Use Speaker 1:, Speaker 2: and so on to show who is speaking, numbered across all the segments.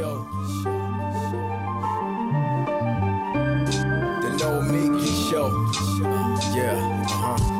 Speaker 1: Show. The Nomiki Show. Yeah, uh huh.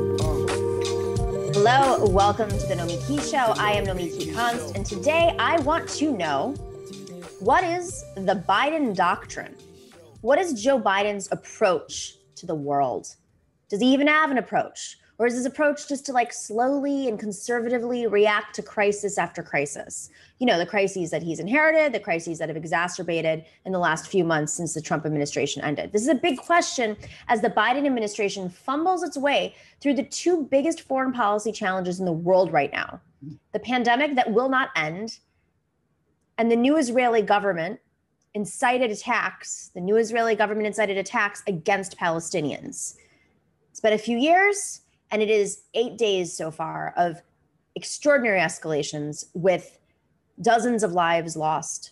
Speaker 2: Hello, welcome to the Nomiki Show. I am Nomiki Konst, and today I want to know what is the Biden doctrine? What is Joe Biden's approach to the world? Does he even have an approach? Or is his approach just to like slowly and conservatively react to crisis after crisis? You know, the crises that he's inherited, the crises that have exacerbated in the last few months since the Trump administration ended. This is a big question as the Biden administration fumbles its way through the two biggest foreign policy challenges in the world right now the pandemic that will not end, and the new Israeli government incited attacks, the new Israeli government incited attacks against Palestinians. It's been a few years. And it is eight days so far of extraordinary escalations with dozens of lives lost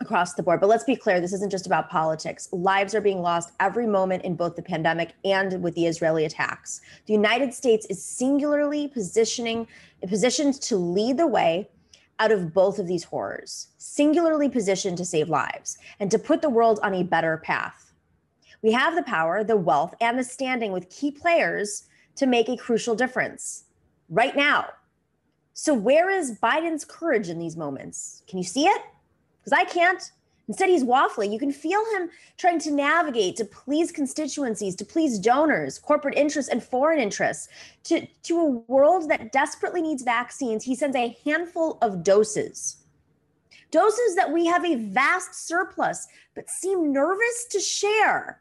Speaker 2: across the board. But let's be clear this isn't just about politics. Lives are being lost every moment in both the pandemic and with the Israeli attacks. The United States is singularly positioning positioned to lead the way out of both of these horrors, singularly positioned to save lives and to put the world on a better path. We have the power, the wealth, and the standing with key players to make a crucial difference right now. So, where is Biden's courage in these moments? Can you see it? Because I can't. Instead, he's waffling. You can feel him trying to navigate to please constituencies, to please donors, corporate interests, and foreign interests, to, to a world that desperately needs vaccines. He sends a handful of doses. Doses that we have a vast surplus, but seem nervous to share.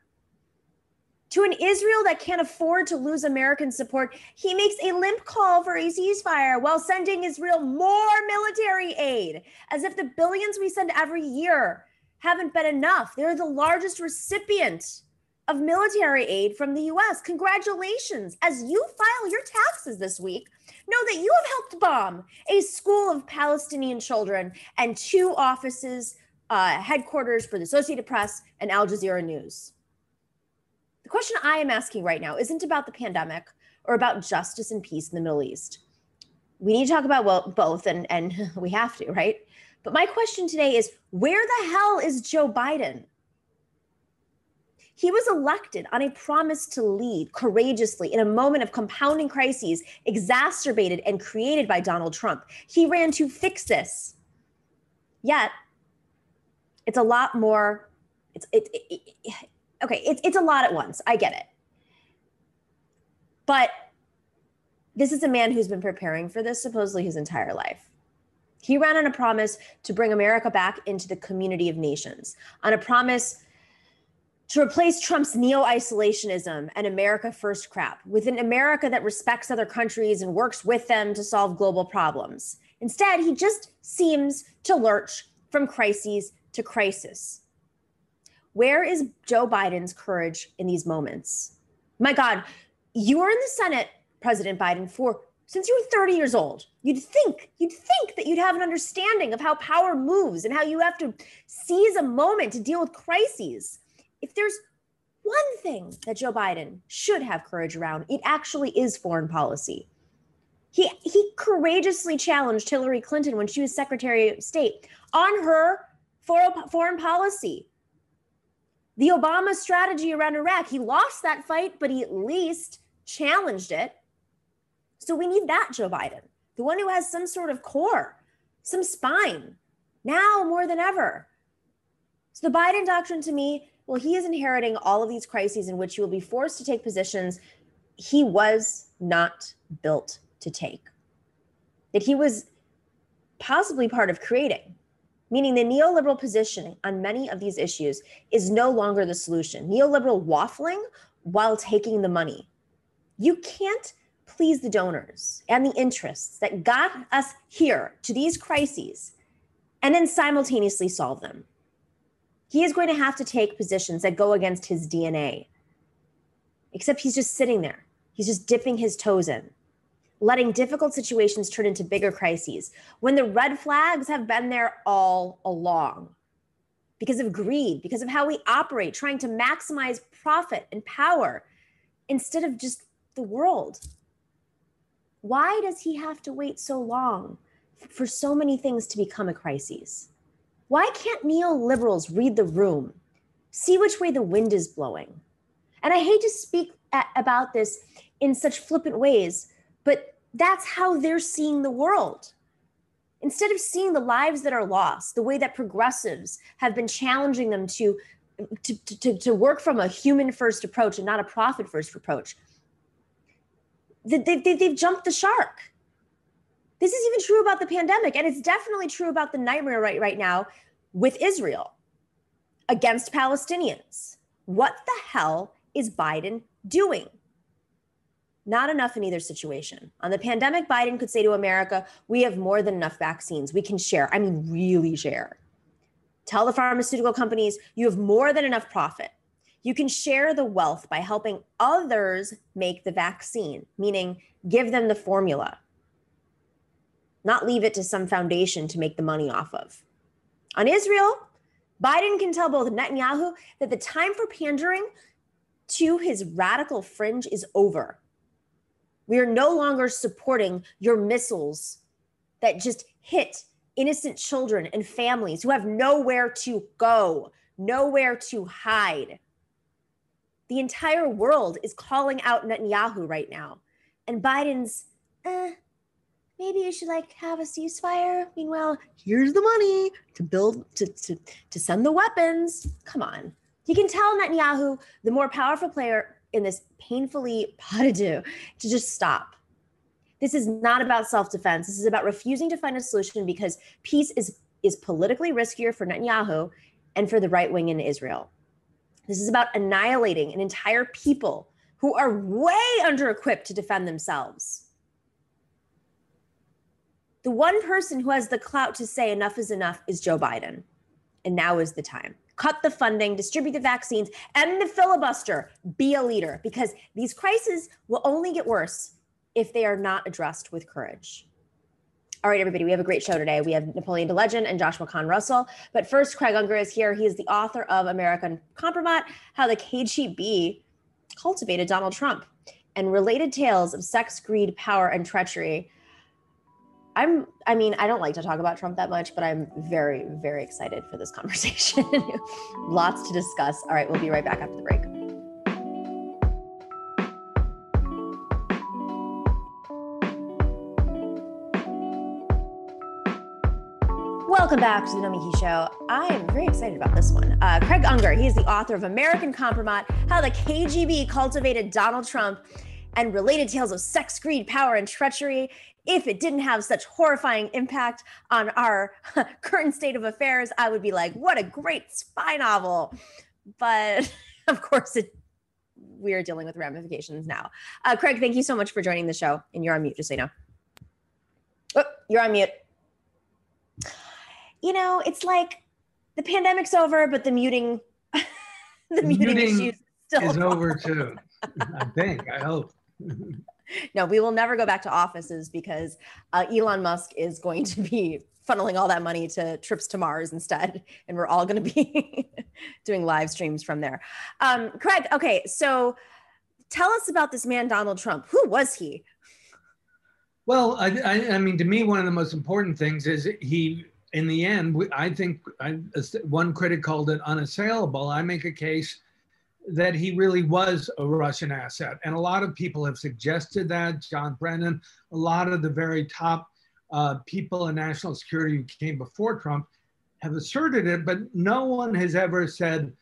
Speaker 2: To an Israel that can't afford to lose American support, he makes a limp call for a ceasefire while sending Israel more military aid, as if the billions we send every year haven't been enough. They're the largest recipient of military aid from the US. Congratulations. As you file your taxes this week, know that you have helped bomb a school of Palestinian children and two offices, uh, headquarters for the Associated Press and Al Jazeera News. The question I am asking right now isn't about the pandemic or about justice and peace in the Middle East. We need to talk about well, both, and, and we have to, right? But my question today is where the hell is Joe Biden? He was elected on a promise to lead courageously in a moment of compounding crises exacerbated and created by Donald Trump. He ran to fix this. Yet, it's a lot more. It's it, it, it okay, it's it's a lot at once. I get it. But this is a man who's been preparing for this supposedly his entire life. He ran on a promise to bring America back into the community of nations, on a promise to replace Trump's neo isolationism and America first crap with an America that respects other countries and works with them to solve global problems. Instead, he just seems to lurch from crises to crisis. Where is Joe Biden's courage in these moments? My God, you were in the Senate, President Biden, for since you were 30 years old. You'd think, you'd think that you'd have an understanding of how power moves and how you have to seize a moment to deal with crises. If there's one thing that Joe Biden should have courage around, it actually is foreign policy. He, he courageously challenged Hillary Clinton when she was Secretary of State on her foreign policy the Obama strategy around Iraq. He lost that fight, but he at least challenged it. So we need that Joe Biden, the one who has some sort of core, some spine, now more than ever. So the Biden doctrine to me, well, he is inheriting all of these crises in which he will be forced to take positions he was not built to take, that he was possibly part of creating meaning the neoliberal positioning on many of these issues is no longer the solution. Neoliberal waffling while taking the money. You can't please the donors and the interests that got us here to these crises and then simultaneously solve them. He is going to have to take positions that go against his DNA, except he's just sitting there. He's just dipping his toes in, letting difficult situations turn into bigger crises when the red flags have been there all along because of greed, because of how we operate, trying to maximize profit and power instead of just the world. Why does he have to wait so long for so many things to become a crisis? Why can't neoliberals read the room, see which way the wind is blowing? And I hate to speak about this in such flippant ways, but that's how they're seeing the world. Instead of seeing the lives that are lost, the way that progressives have been challenging them to, to, to, to work from a human first approach and not a profit first approach, they, they, they've jumped the shark. This is even true about the pandemic, and it's definitely true about the nightmare right, right now with Israel against Palestinians. What the hell is Biden doing? Not enough in either situation. On the pandemic, Biden could say to America, We have more than enough vaccines. We can share. I mean, really share. Tell the pharmaceutical companies, You have more than enough profit. You can share the wealth by helping others make the vaccine, meaning give them the formula, not leave it to some foundation to make the money off of. On Israel, Biden can tell both Netanyahu that the time for pandering to his radical fringe is over. We are no longer supporting your missiles that just hit innocent children and families who have nowhere to go, nowhere to hide. The entire world is calling out Netanyahu right now. And Biden's, eh, maybe you should like have a ceasefire. Meanwhile, here's the money to build, to, to, to send the weapons. Come on. You can tell Netanyahu, the more powerful player in this painfully potted to just stop. This is not about self-defense. This is about refusing to find a solution because peace is is politically riskier for Netanyahu and for the right wing in Israel. This is about annihilating an entire people who are way under equipped to defend themselves. The one person who has the clout to say enough is enough is Joe Biden. And now is the time cut the funding, distribute the vaccines, end the filibuster, be a leader, because these crises will only get worse if they are not addressed with courage. All right, everybody, we have a great show today. We have Napoleon da Legend and Joshua Kahn Russell. But first, Craig Unger is here. He is the author of American Kompromat How the KGB Cultivated Donald Trump and Related Tales of Sex, Greed, Power, and Treachery. I'm I mean, I don't like to talk about Trump that much, but I'm very very excited for this conversation. Lots to discuss. All right, we'll be right back after the break. Welcome back to the Nomiki Show. I am very excited about this one. Uh, Craig Unger, he is the author of American Kompromat How the KGB Cultivated Donald Trump and Related Tales of Sex, Greed, Power, and Treachery if it didn't have such horrifying impact on our current state of affairs, I would be like, what a great spy novel. But of course, it, we are dealing with ramifications now. Uh, Craig, thank you so much for joining the show. And you're on mute, just so you know. Oh, you're on mute. You know, it's like the pandemic's over, but the muting,
Speaker 3: the muting, muting issues still is over too. I think. I hope.
Speaker 2: no, we will never go back to offices because uh, Elon Musk is going to be funneling all that money to trips to Mars instead. And we're all going to be doing live streams from there. Um, Craig, okay, so tell us about this man, Donald Trump. Who was he?
Speaker 3: Well, I, I, I mean, to me, one of the most important things is he, in the end, I think I, one critic called it unassailable. I make a case that he really was a Russian asset. And a lot of people have suggested that. John Brennan, a lot of the very top uh, people in national security who came before Trump have asserted it, but no one has ever said,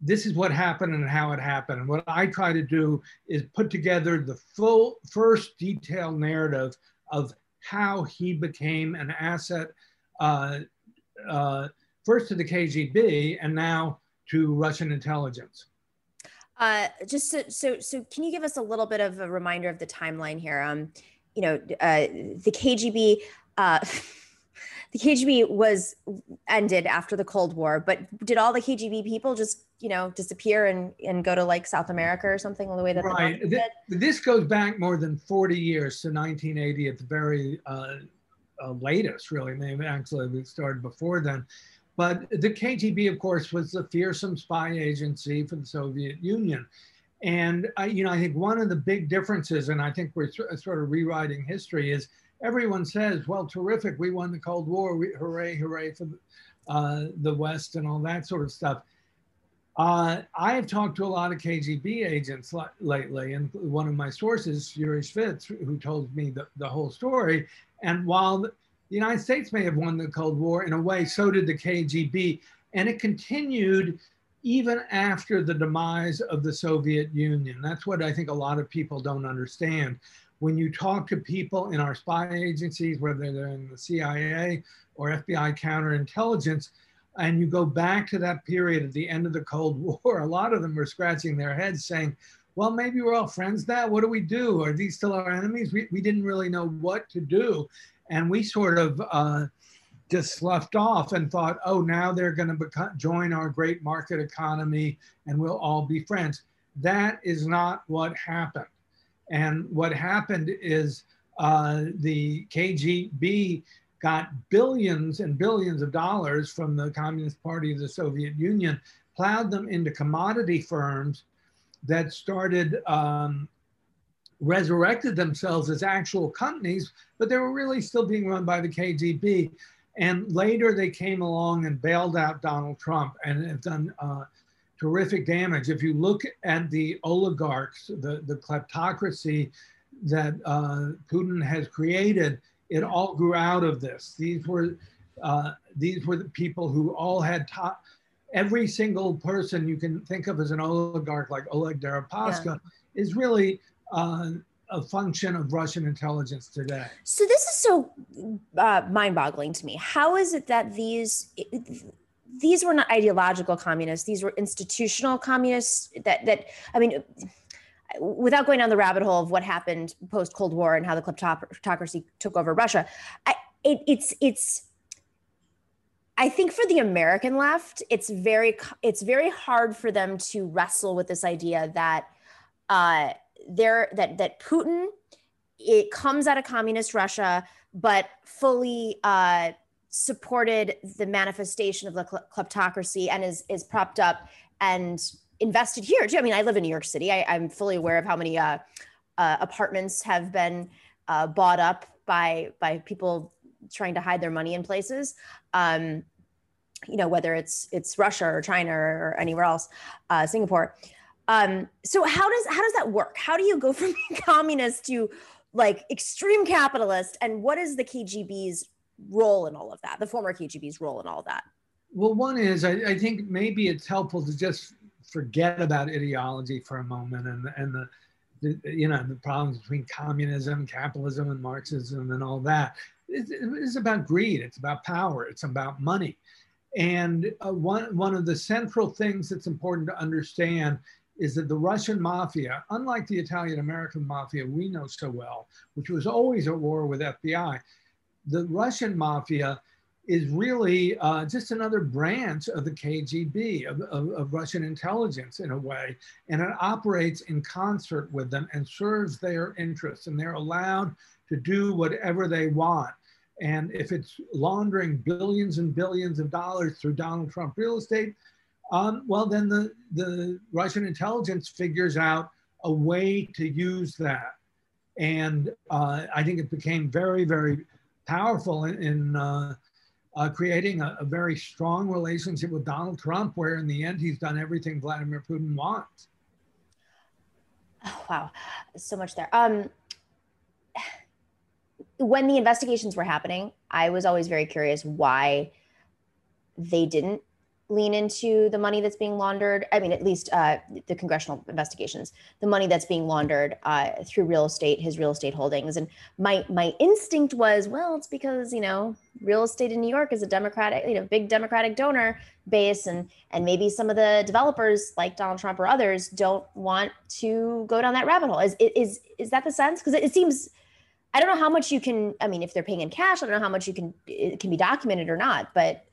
Speaker 3: this is what happened and how it happened. And what I try to do is put together the full first detailed narrative of how he became an asset, uh, uh, first to the KGB and now to Russian intelligence.
Speaker 2: Uh, just so, so, so, can you give us a little bit of a reminder of the timeline here? Um, you know, uh, the KGB, uh, the KGB was ended after the Cold War, but did all the KGB people just you know disappear and and go to like South America or something the way that
Speaker 3: right.
Speaker 2: Th-
Speaker 3: this goes back more than 40 years to 1980 at the very uh, uh, latest, really. Maybe actually it started before then. But the KGB, of course, was the fearsome spy agency for the Soviet Union. And I, you know, I think one of the big differences, and I think we're sort of rewriting history, is everyone says, "Well, terrific, we won the Cold War, we, hooray, hooray for uh, the West," and all that sort of stuff. Uh, I have talked to a lot of KGB agents lately, and one of my sources, Yuri Shvets, who told me the, the whole story. And while the United States may have won the Cold War, in a way, so did the KGB. And it continued even after the demise of the Soviet Union. That's what I think a lot of people don't understand. When you talk to people in our spy agencies, whether they're in the CIA or FBI counterintelligence, and you go back to that period at the end of the Cold War, a lot of them were scratching their heads saying, well, maybe we're all friends now. What do we do? Are these still our enemies? We, we didn't really know what to do. And we sort of uh, just sloughed off and thought, oh, now they're going to join our great market economy and we'll all be friends. That is not what happened. And what happened is uh, the KGB got billions and billions of dollars from the Communist Party of the Soviet Union, plowed them into commodity firms that started um, resurrected themselves as actual companies, but they were really still being run by the KGB. And later they came along and bailed out Donald Trump and have done uh, terrific damage. If you look at the oligarchs, the, the kleptocracy that uh, Putin has created, it all grew out of this. These were uh, these were the people who all had top. Every single person you can think of as an oligarch, like Oleg Deripaska, yeah. is really uh, a function of Russian intelligence today.
Speaker 2: So this is so uh, mind-boggling to me. How is it that these these were not ideological communists; these were institutional communists. That that I mean without going down the rabbit hole of what happened post Cold War and how the kleptocracy took over Russia, I, it, it's it's. I think for the American left, it's very it's very hard for them to wrestle with this idea that uh, there that that Putin it comes out of communist Russia, but fully uh, supported the manifestation of the kleptocracy and is is propped up and invested here too. I mean, I live in New York City. I, am fully aware of how many uh, uh, apartments have been uh, bought up by by people trying to hide their money in places. Um, you know, whether it's it's Russia or China or, anywhere else, uh, Singapore. Um, so how does how does that work? How do you go from communist to like extreme capitalist? And what is the KGB's role in all of that? The former KGB's role in all of that?
Speaker 3: Well, one is I, I think maybe it's helpful to just forget about ideology for a moment and and the, the you know the problems between communism, capitalism, and Marxism and all that. It's, it's about greed. It's about power. It's about money. And uh, one one of the central things that's important to understand is that the Russian mafia, unlike the Italian American mafia we know so well, which was always at war with FBI, the Russian mafia is really uh, just another branch of the KGB, of, of, of, Russian intelligence in a way. And it operates in concert with them and serves their interests. And they're allowed to do whatever they want. And if it's laundering billions and billions of dollars through Donald Trump real estate, um, well, then the, the Russian intelligence figures out a way to use that. And uh, I think it became very, very powerful in, in uh, uh, creating a, a, very strong relationship with Donald Trump, where in the end he's done everything Vladimir Putin wants.
Speaker 2: Oh, wow, so much there. Um, when the investigations were happening, I was always very curious why they didn't lean into the money that's being laundered. I mean, at least uh, the congressional investigations, the money that's being laundered uh, through real estate, his real estate holdings. And my my instinct was, well, it's because you know real estate in New York is a democratic, you know, big democratic donor base, and and maybe some of the developers like Donald Trump or others don't want to go down that rabbit hole. Is is is that the sense? Because it, it seems I don't know how much you can. I mean, if they're paying in cash, I don't know how much you can. It can be documented or not, but.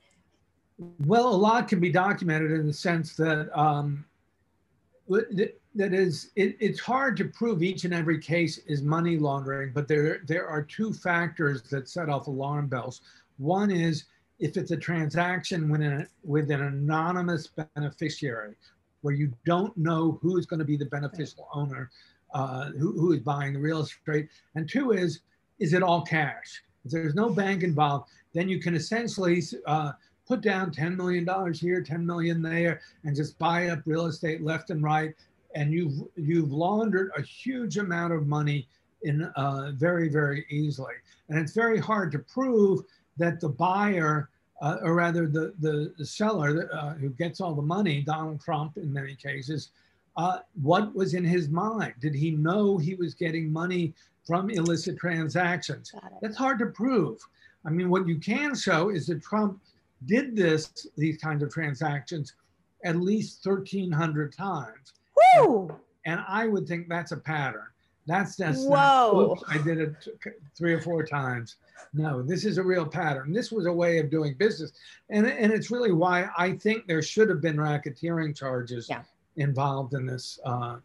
Speaker 3: Well, a lot can be documented in the sense that um, that is it, it's hard to prove each and every case is money laundering, but there there are two factors that set off alarm bells. One is if it's a transaction with an, with an anonymous beneficiary, where you don't know who is going to be the beneficial owner uh, who, who is buying the real estate. And two is, is it all cash? If there's no bank involved, then you can essentially uh, put down $10 million here, 10 million there, and just buy up real estate left and right. And you've, you've laundered a huge amount of money in uh, very, very easily. And it's very hard to prove that the buyer, uh, or rather the, the, the seller uh, who gets all the money, Donald Trump in many cases, uh, what was in his mind? Did he know he was getting money from illicit transactions? That's hard to prove. I mean, what you can show is that Trump did this, these kinds of transactions, at least 1,300 times.
Speaker 2: Woo!
Speaker 3: And I would think that's a pattern. That's just
Speaker 2: Whoa.
Speaker 3: Oops, I did it three or four times. No, this is a real pattern. This was a way of doing business. And, and it's really why I think there should have been racketeering charges
Speaker 2: yeah
Speaker 3: involved in this uh,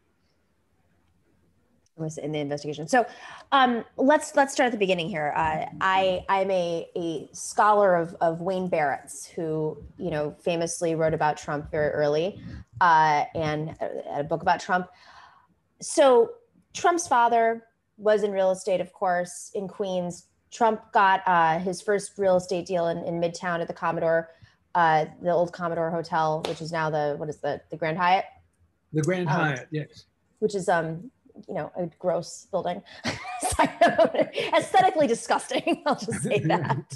Speaker 2: was in the investigation. So um, let's let's start at the beginning here. Uh, I I'm a, a scholar of, of Wayne Barrett's, who you know famously wrote about Trump very early, uh, and a book about Trump. So Trump's father was in real estate, of course, in Queens. Trump got uh, his first real estate deal in, in Midtown at the Commodore, uh, the old Commodore Hotel, which is now the what is the the Grand Hyatt.
Speaker 3: The Grand um, Hyatt, yes.
Speaker 2: Which is um, you know, a gross building. Aesthetically disgusting, I'll just say that.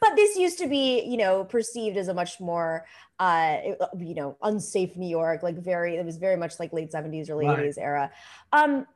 Speaker 2: but this used to be, you know, perceived as a much more uh, you know, unsafe New York, like very it was very much like late 70s, early right. 80s era. Um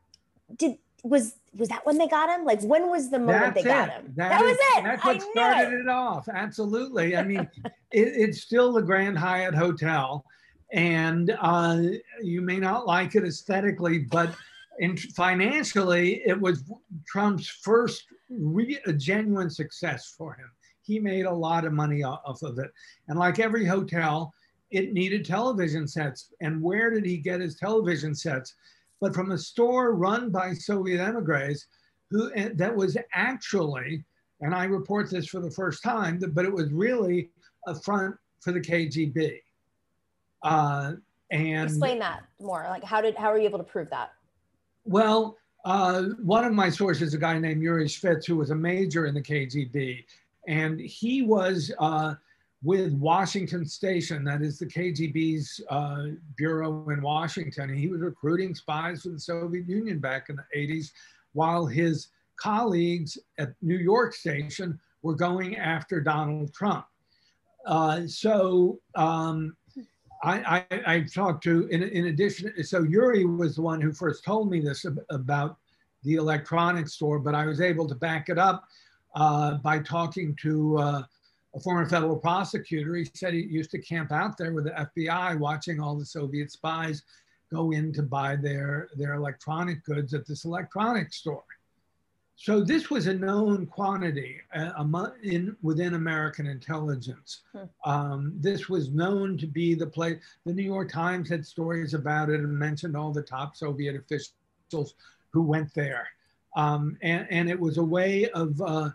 Speaker 2: did was was that when they got him? Like when was the moment
Speaker 3: that's
Speaker 2: they
Speaker 3: it.
Speaker 2: got him?
Speaker 3: That,
Speaker 2: that
Speaker 3: is,
Speaker 2: was it.
Speaker 3: That's what started it. it. off. Absolutely. I mean, it, it's still the Grand Hyatt Hotel and uh, you may not like it aesthetically, but in, financially, it was Trump's first re- genuine success for him. He made a lot of money off of it, and like every hotel, it needed television sets. And where did he get his television sets? But from a store run by Soviet emigres, who that was actually, and I report this for the first time, but it was really a front for the KGB. Uh, and
Speaker 2: explain that more. Like, how did how were you able to prove that?
Speaker 3: Well, uh, one of my sources, a guy named Yuri Shvets, who was a major in the KGB, and he was uh, with Washington Station, that is the KGB's uh, bureau in Washington. He was recruiting spies for the Soviet Union back in the 80s, while his colleagues at New York Station were going after Donald Trump. Uh, so um, I, I, I, talked to, in, in addition, so Yuri was the one who first told me this about the electronics store, but I was able to back it up uh, by talking to uh, a former federal prosecutor. He said he used to camp out there with the FBI watching all the Soviet spies go in to buy their, their electronic goods at this electronics store. So this was a known quantity uh, in, within American intelligence. Hmm. Um, this was known to be the place. The New York Times had stories about it and mentioned all the top Soviet officials who went there. Um, and, and, it was a way of, uh,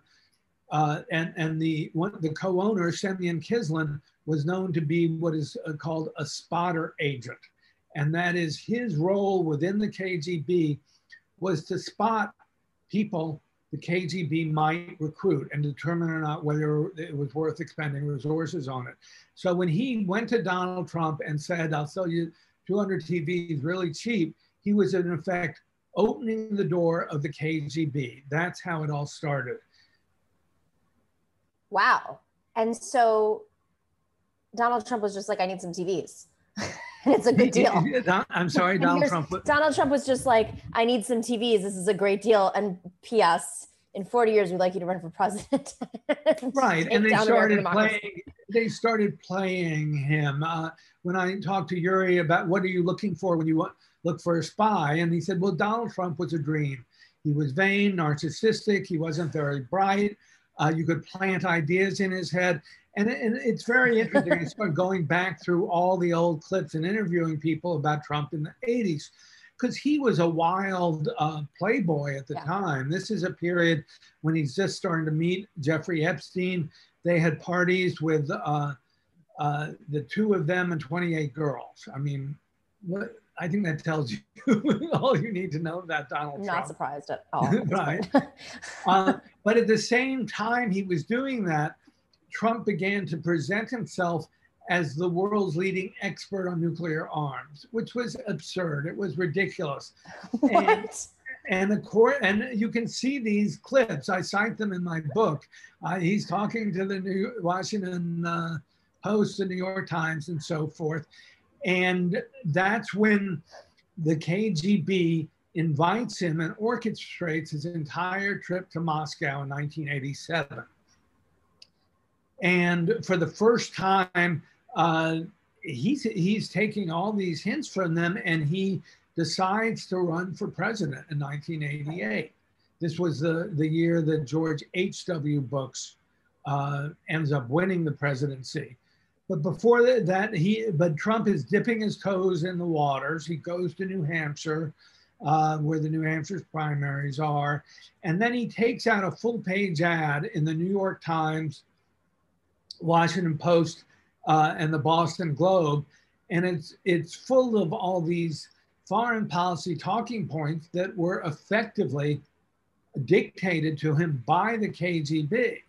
Speaker 3: uh, and, and the, one, the co-owner, Semyon Kislin, was known to be what is uh, called a spotter agent. And that is his role within the KGB was to spot people the KGB might recruit and determine or not whether it was worth expending resources on it. So when he went to Donald Trump and said, I'll sell you 200 TVs really cheap, he was in effect opening the door of the KGB. That's how it all started.
Speaker 2: Wow. And so Donald Trump was just like, I need some TVs. it's a good deal.
Speaker 3: I'm sorry, Donald Trump.
Speaker 2: Donald Trump was just like, I need some TVs. This is a great deal. And P.S. In 40 years, we'd like you to run for president.
Speaker 3: right, and they started playing. They started playing him. Uh, when I talked to Yuri about what are you looking for when you want, look for a spy, and he said, "Well, Donald Trump was a dream. he was vain, narcissistic, he wasn't very bright. Uh, you could plant ideas in his head. And, and it's very interesting. I started going back through all the old clips and interviewing people about Trump in the 80s because he was a wild uh, playboy at the yeah. time. This is a period when he's just starting to meet Jeffrey Epstein. They had parties with uh, uh, the two of them and 28 girls. I mean, what, I think that tells you all you need to know about Donald
Speaker 2: Not
Speaker 3: Trump.
Speaker 2: Not surprised at all.
Speaker 3: right. uh, but at the same time he was doing that, Trump began to present himself as the world's leading expert on nuclear arms, which was absurd. It was ridiculous.
Speaker 2: What?
Speaker 3: And, and the court, and you can see these clips. I cite them in my book. Uh, he's talking to the New Washington uh, Post, the New York Times, and so forth. And that's when the KGB invites him and orchestrates his entire trip to Moscow in 1987. And for the first time, uh, he's, he's taking all these hints from them and he decides to run for president in 1988. This was the, the year that George H.W. Bush uh, ends up winning the presidency. But before that, he but Trump is dipping his toes in the waters. He goes to New Hampshire, uh, where the New Hampshire's primaries are, and then he takes out a full page ad in the New York Times, Washington Post, uh, and the Boston Globe, and it's it's full of all these foreign policy talking points that were effectively dictated to him by the KGB.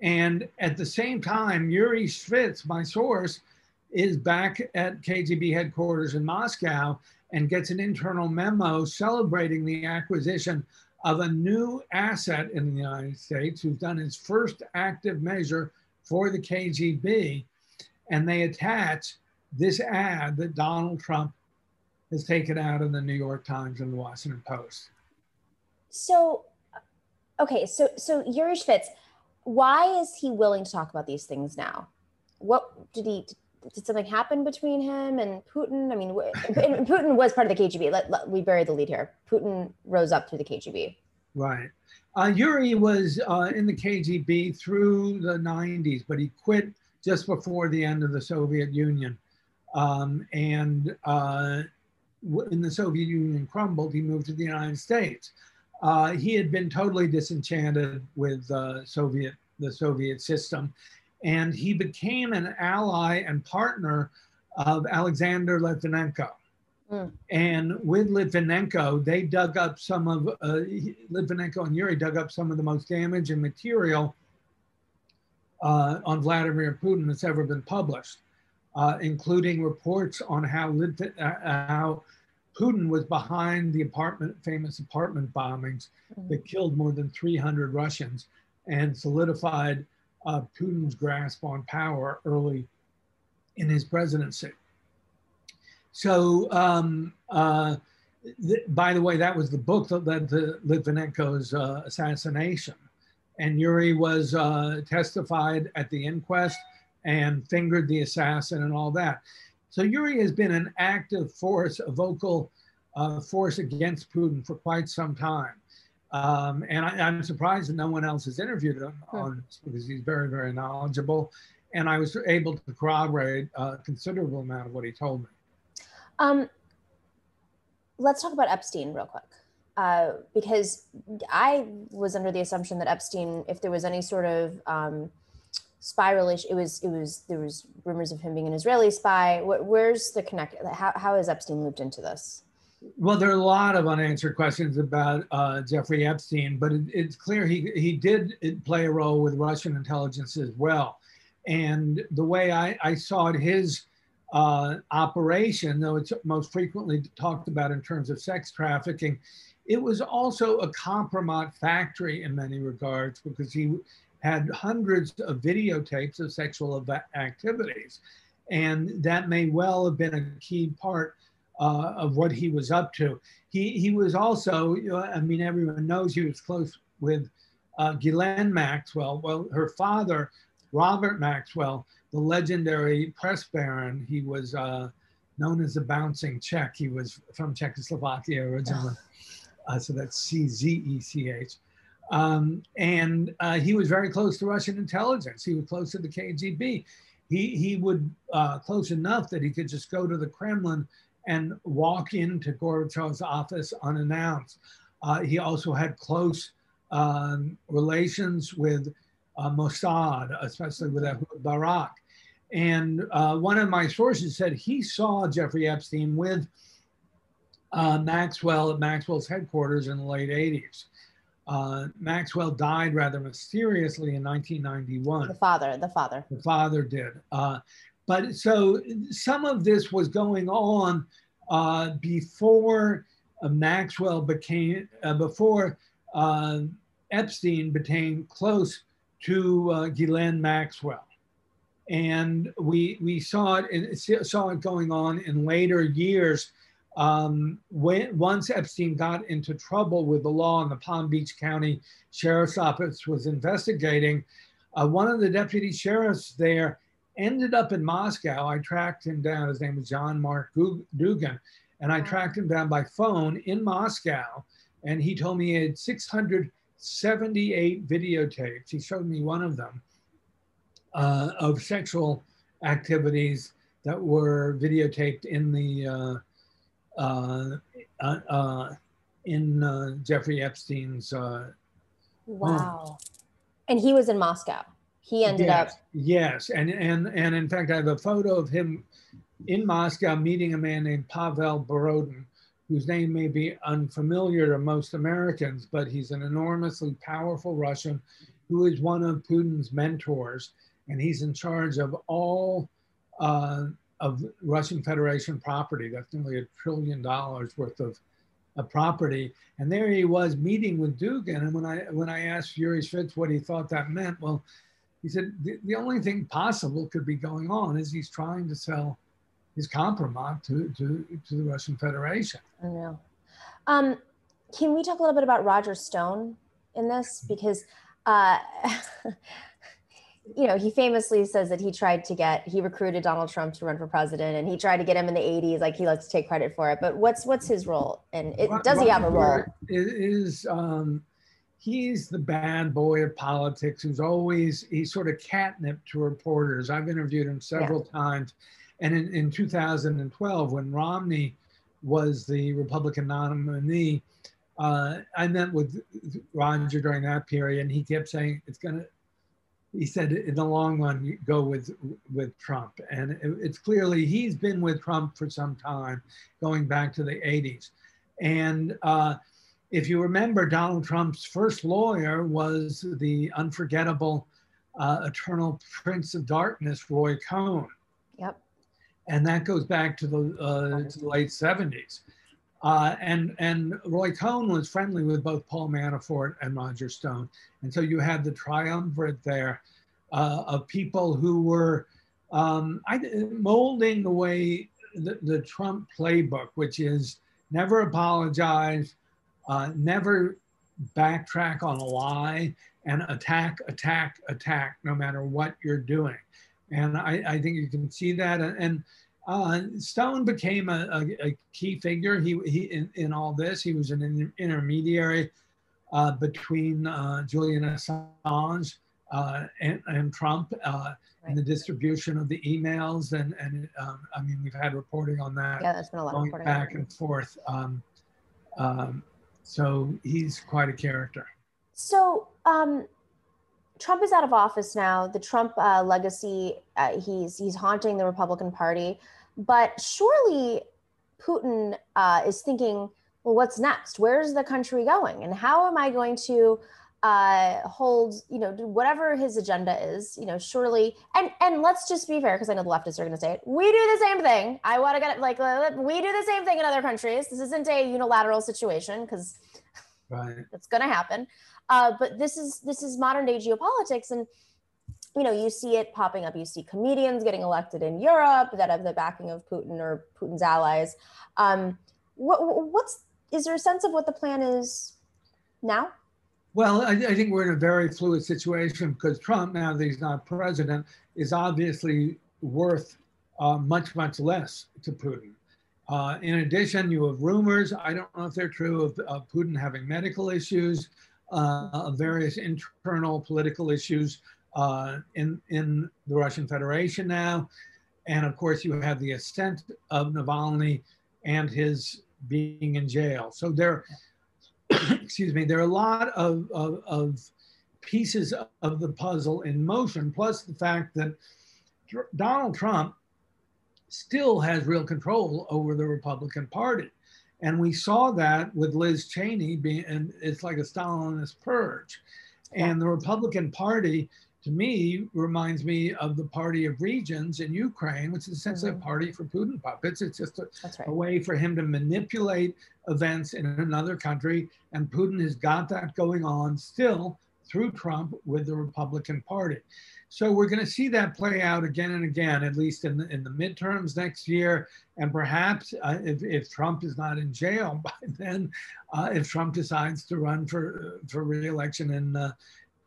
Speaker 3: And at the same time, Yuri Shvets, my source, is back at KGB headquarters in Moscow and gets an internal memo celebrating the acquisition of a new asset in the United States who's done his first active measure for the KGB. And they attach this ad that Donald Trump has taken out in the New York Times and the Washington Post.
Speaker 2: So, okay, so so Yuri Shvets, why is he willing to talk about these things now? What did he? Did something happen between him and Putin? I mean, Putin was part of the KGB. Let, let, we bury the lead here. Putin rose up through the KGB.
Speaker 3: Right. Uh, Yuri was uh, in the KGB through the 90s, but he quit just before the end of the Soviet Union. Um, and uh, when the Soviet Union crumbled, he moved to the United States. Uh, he had been totally disenchanted with uh, Soviet the Soviet system, and he became an ally and partner of Alexander Litvinenko. Mm. And with Litvinenko, they dug up some of uh, Litvinenko and Yuri dug up some of the most damaging material uh, on Vladimir Putin that's ever been published, uh, including reports on how Litvin, uh, how Putin was behind the apartment, famous apartment bombings mm-hmm. that killed more than 300 Russians and solidified uh, Putin's grasp on power early in his presidency. So, um, uh, th- by the way, that was the book that led to Litvinenko's uh, assassination. And Yuri was uh, testified at the inquest and fingered the assassin and all that. So Yuri has been an active force, a vocal uh, force against Putin for quite some time. Um, and I, am surprised that no one else has interviewed him on this because he's very, very knowledgeable. And I was able to corroborate a considerable amount of what he told me.
Speaker 2: Um, let's talk about Epstein real quick. Uh, because I was under the assumption that Epstein, if there was any sort of um, relation. It was it was there was rumors of him being an Israeli spy. where's the connect? How how is Epstein looped into this?
Speaker 3: Well, there are a lot of unanswered questions about uh, Jeffrey Epstein, but it, it's clear he he did play a role with Russian intelligence as well. And the way I, I saw it, his uh, operation, though it's most frequently talked about in terms of sex trafficking, it was also a compromise factory in many regards because he had hundreds of videotapes of sexual activities. And that may well have been a key part uh, of what he was up to. He, he was also, I mean, everyone knows he was close with uh, Ghislaine Maxwell. Well, her father, Robert Maxwell, the legendary press baron, he was uh, known as the bouncing Czech. He was from Czechoslovakia originally. Uh, so that's C Z E C H. Um, and uh, he was very close to Russian intelligence. He was close to the KGB. He, he would uh, close enough that he could just go to the Kremlin and walk into Gorbachev's office unannounced. Uh, he also had close um, relations with uh, Mossad, especially with Ehud Barak. And uh, one of my sources said he saw Jeffrey Epstein with uh, Maxwell at Maxwell's headquarters in the late 80s. Uh, Maxwell died rather mysteriously in 1991.
Speaker 2: The father, the father.
Speaker 3: The father did. Uh, but so some of this was going on uh, before uh, Maxwell became, uh, before uh, Epstein became close to uh, Ghislaine Maxwell. And we, we saw it, saw it going on in later years um, when, once Epstein got into trouble with the law and the Palm Beach County Sheriff's Office was investigating, uh, one of the deputy sheriffs there ended up in Moscow. I tracked him down. His name was John Mark Dougan. And I tracked him down by phone in Moscow. And he told me he had 678 videotapes. He showed me one of them uh, of sexual activities that were videotaped in the uh, Uh, uh, uh, in Jeffrey Epstein's.
Speaker 2: wow. Home. And he was in Moscow. He ended
Speaker 3: yes,
Speaker 2: up.
Speaker 3: Yes, and and and in fact, I have a photo of him in Moscow meeting a man named Pavel Borodin, whose name may be unfamiliar to most Americans, but he's an enormously powerful Russian who is one of Putin's mentors, and he's in charge of all uh, of Russian Federation property. That's nearly a trillion dollars worth of, of property. And there he was meeting with Dougan. And when I when I asked Yuri Shvets what he thought that meant, well, he said the, the only thing possible could be going on is he's trying to sell his compromat to, to, to the Russian Federation.
Speaker 2: I know. Um, can we talk a little bit about Roger Stone in this? Because uh, you know, he famously says that he tried to get he recruited Donald Trump to run for president, and he tried to get him in the '80s. Like he likes to take credit for it. But what's what's his role? And it, does he have a role?
Speaker 3: Is um, he's the bad boy of politics who's always he's sort of catnip to reporters. I've interviewed him several yeah. times, and in, in 2012 when Romney was the Republican nominee. Uh, I met with Roger during that period, and he kept saying it's going to he said in the long run go with with Trump, and it, it's clearly he's been with Trump for some time, going back to the 80s, and uh, if you remember, Donald Trump's first lawyer was the unforgettable uh, eternal prince of darkness, Roy Cohn.
Speaker 2: Yep.
Speaker 3: And that goes back to the, uh, to the late 70s. Uh, and and Roy Cohn was friendly with both Paul Manafort and Roger Stone, and so you had the triumvirate there uh, of people who were um, I, molding the way the, the, Trump playbook, which is never apologize, uh, never backtrack on a lie, and attack, attack, attack, no matter what you're doing. And I, I think you can see that, and uh, Stone became a, a, a, key figure. He, he in, in, all this, he was an in, intermediary uh, between uh, Julian Assange uh, and, and, Trump uh, right. the distribution of the emails. And, and um, I mean, we've had reporting on that.
Speaker 2: Yeah, there's been a lot
Speaker 3: going back and forth. Um, um, so he's quite a character.
Speaker 2: So um, Trump is out of office now. The Trump uh, legacy, uh, he's he's haunting the Republican Party. But surely Putin uh, is thinking, well, what's next? Where's the country going? And how am I going to uh, hold, you know, whatever his agenda is, you know, surely, and and let's just be fair, because I know the leftists are going to say it. We do the same thing. I want to get it like we do the same thing in other countries. This isn't a unilateral situation because
Speaker 3: right.
Speaker 2: it's going to happen. Uh, but this is this is modern day geopolitics, and you know, you see it popping up. You see comedians getting elected in Europe that have the backing of Putin or Putin's allies. Um, what, what's is there a sense of what the plan is now?
Speaker 3: Well, I, I, think we're in a very fluid situation because Trump, now that he's not president, is obviously worth uh, much, much less to Putin. Uh, in addition, you have rumors, I don't know if they're true, of, of Putin having medical issues, of various internal political issues uh, in, in the Russian Federation now. And of course, you have the ascent of Navalny and his being in jail. So there, excuse me, there are a lot of, of, of pieces of the puzzle in motion, plus the fact that Donald Trump still has real control over the Republican Party. And we saw that with Liz Cheney being, and it's like a Stalinist purge. And the Republican Party, to me, reminds me of the Party of Regions in Ukraine, which is essentially mm-hmm. a party for Putin puppets. It's just a, right. a, way for him to manipulate events in another country. And Putin has got that going on still through Trump with the Republican Party. So we're going to see that play out again and again, at least in the, in the midterms next year. And perhaps uh, if, if Trump is not in jail by then, uh, if Trump decides to run for, for reelection in uh,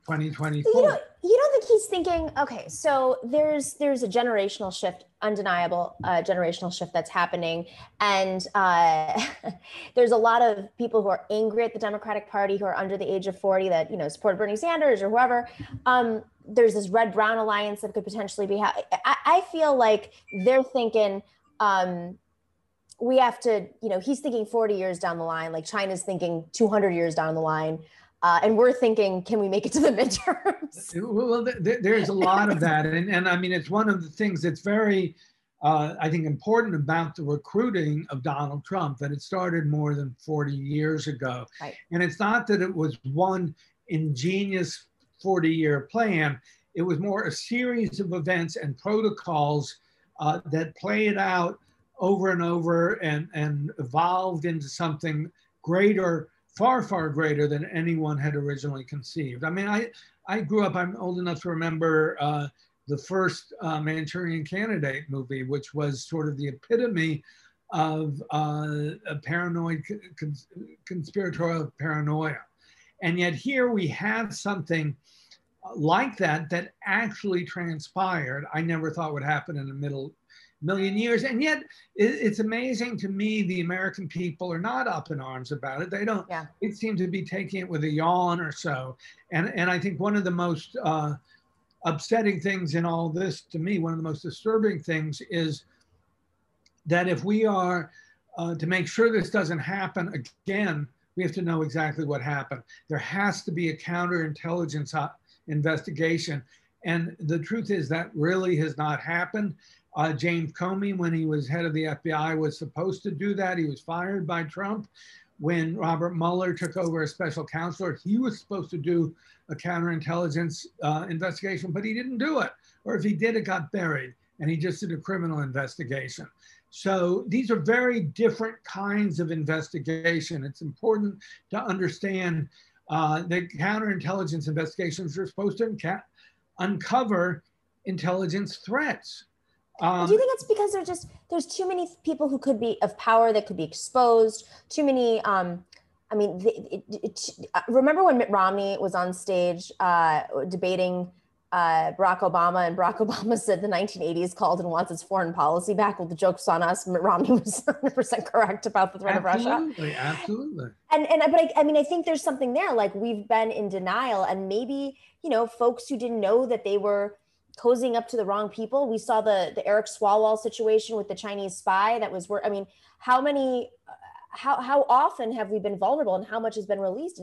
Speaker 3: 2024.
Speaker 2: You don't, you don't think he's thinking, okay, so there's there's a generational shift, undeniable uh, generational shift that's happening, and uh, there's a lot of people who are angry at the Democratic Party who are under the age of 40 that you know support Bernie Sanders or whoever. Um, there's this red brown alliance that could potentially be. Ha- I, I feel like they're thinking. Um, we have to, you know, he's thinking 40 years down the line, like China's thinking 200 years down the line. Uh, and we're thinking, can we make it to the midterms?
Speaker 3: Well, there's a lot of that. And, and I mean, it's one of the things that's very, uh, I think, important about the recruiting of Donald Trump, that it started more than 40 years ago. Right. And it's not that it was one ingenious 40 year plan, it was more a series of events and protocols uh, that played out over and over and, and evolved into something greater far, far greater than anyone had originally conceived. I mean, I, I grew up, I'm old enough to remember uh, the first uh, Manchurian Candidate movie, which was sort of the epitome of uh, a paranoid, cons conspiratorial paranoia. And yet here we have something like that that actually transpired. I never thought would happen in the middle million years. And yet it's amazing to me the American people are not up in arms about it. They don't, yeah. it seems to be taking it with a yawn or so. And, and I think one of the most uh, upsetting things in all this to me, one of the most disturbing things is that if we are uh, to make sure this doesn't happen again, we have to know exactly what happened. There has to be a counterintelligence uh, investigation. And the truth is that really has not happened. Uh, James Comey, when he was head of the FBI, was supposed to do that. He was fired by Trump. When Robert Mueller took over as special counselor, he was supposed to do a counterintelligence uh, investigation, but he didn't do it. Or if he did, it got buried, and he just did a criminal investigation. So these are very different kinds of investigation. It's important to understand uh, that counterintelligence investigations are supposed to uncover intelligence threats.
Speaker 2: Um, do you think it's because there's just there's too many people who could be of power that could be exposed? Too many. Um, I mean, it, it, it, uh, remember when Mitt Romney was on stage uh, debating uh, Barack Obama, and Barack Obama said the 1980s called and wants its foreign policy back. Well, the joke's on us. Mitt Romney was 100 percent correct about the threat
Speaker 3: absolutely,
Speaker 2: of
Speaker 3: Russia. Absolutely,
Speaker 2: And and but I, I mean, I think there's something there. Like we've been in denial, and maybe you know, folks who didn't know that they were cozying up to the wrong people. We saw the the Eric Swalwell situation with the Chinese spy that was where I mean, how many how how often have we been vulnerable and how much has been released?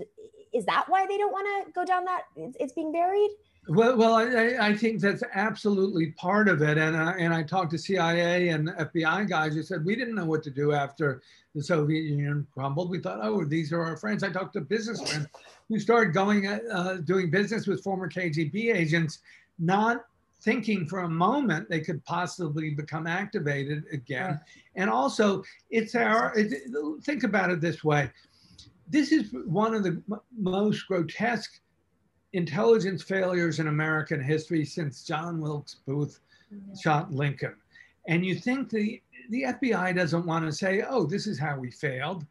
Speaker 2: Is that why they don't want to go down that it's, it's being buried?
Speaker 3: Well, well, I, I think that's absolutely part of it. And I, and I talked to CIA and FBI guys who said we didn't know what to do after the Soviet Union crumbled. We thought, oh, these are our friends. I talked to businessmen who started going uh, doing business with former KGB agents, not thinking for a moment they could possibly become activated again. And also, it's our, think about it this way. This is one of the most grotesque intelligence failures in American history since John Wilkes Booth yeah. shot Lincoln. And you think the, the FBI doesn't want to say, oh, this is how we failed.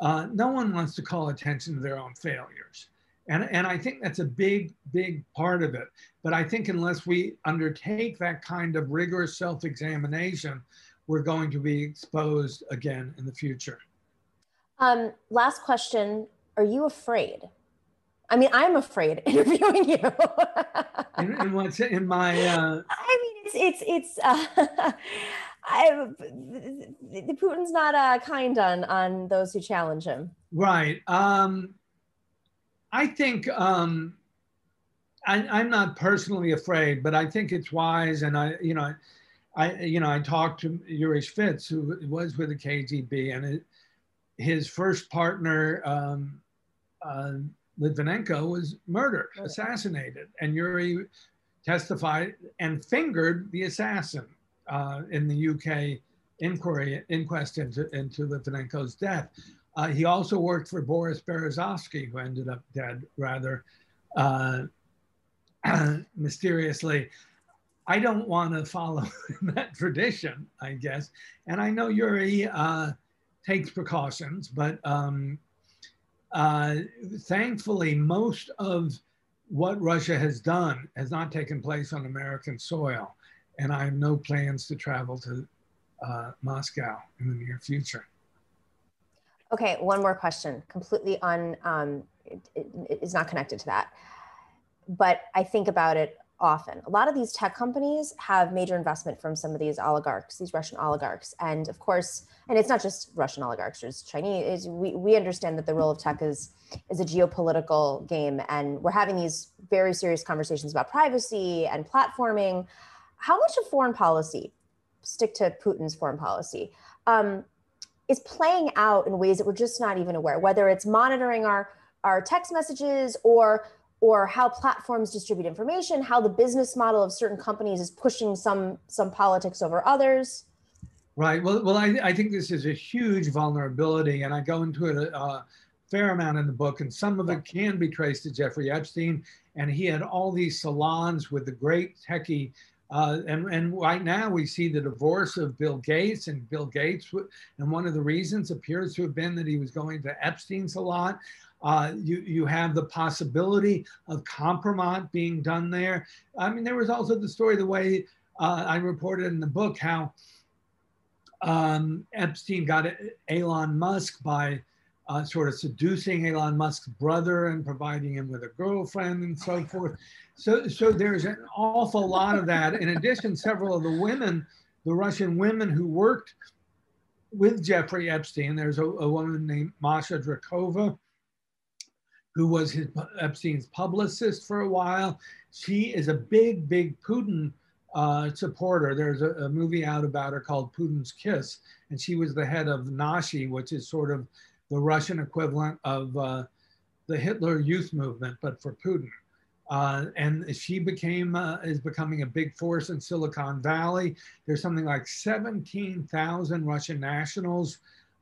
Speaker 3: Uh, no one wants to call attention to their own failures. And, and I think that's a big, big part of it. But I think unless we undertake that kind of rigorous self examination, we're going to be exposed again in the future.
Speaker 2: Um, last question Are you afraid? I mean, I'm afraid interviewing you.
Speaker 3: and, what's in my? Uh...
Speaker 2: I mean, it's it's it's. Uh, I, the Putin's not uh, kind on on those who challenge him.
Speaker 3: Right. Um, I think um, I, am not personally afraid, but I think it's wise, and I, you know, I, you know, I talked to Yuri Shvets, who was with the KGB, and it, his first partner, um, uh, Litvinenko, was murdered, assassinated, and Yuri testified and fingered the assassin uh, in the UK inquiry inquest into into Litvinenko's death. Uh, he also worked for Boris Berezovsky, who ended up dead rather uh, mysteriously. I don't want to follow that tradition, I guess. And I know Yuri uh, takes precautions, but um, uh, thankfully, most of what Russia has done has not taken place on American soil. And I have no plans to travel to uh, Moscow in the near future.
Speaker 2: Okay, one more question, completely on, um, it, it, is not connected to that. But I think about it often. A lot of these tech companies have major investment from some of these oligarchs, these Russian oligarchs. And of course, and it's not just Russian oligarchs, there's Chinese. We, we understand that the role of tech is, is a geopolitical game. And we're having these very serious conversations about privacy and platforming. How much of foreign policy, stick to Putin's foreign policy, um, is playing out in ways that we're just not even aware, whether it's monitoring our, our text messages or or how platforms distribute information, how the business model of certain companies is pushing some some politics over others.
Speaker 3: Right. Well, well, I, I think this is a huge vulnerability, and I go into it a, fair amount in the book, and some of it can be traced to Jeffrey Epstein, and he had all these salons with the great techie. Uh, and, and right now we see the divorce of Bill Gates and Bill Gates, and one of the reasons appears to have been that he was going to Epstein's salon. Uh, you, you have the possibility of compromise being done there. I mean, there was also the story, the way uh, I reported in the book, how um, Epstein got Elon Musk by uh, sort of seducing Elon Musk's brother and providing him with a girlfriend and so forth. So, so there's an awful lot of that. In addition, several of the women, the Russian women who worked with Jeffrey Epstein, there's a, a woman named Masha Drokova, who was his Epstein's publicist for a while. She is a big, big Putin uh, supporter. There's a, a, movie out about her called Putin's Kiss, and she was the head of Nashi, which is sort of the Russian equivalent of uh, the Hitler Youth Movement, but for Putin. Uh, and she became uh, is becoming a big force in Silicon Valley. There's something like 17,000 Russian nationals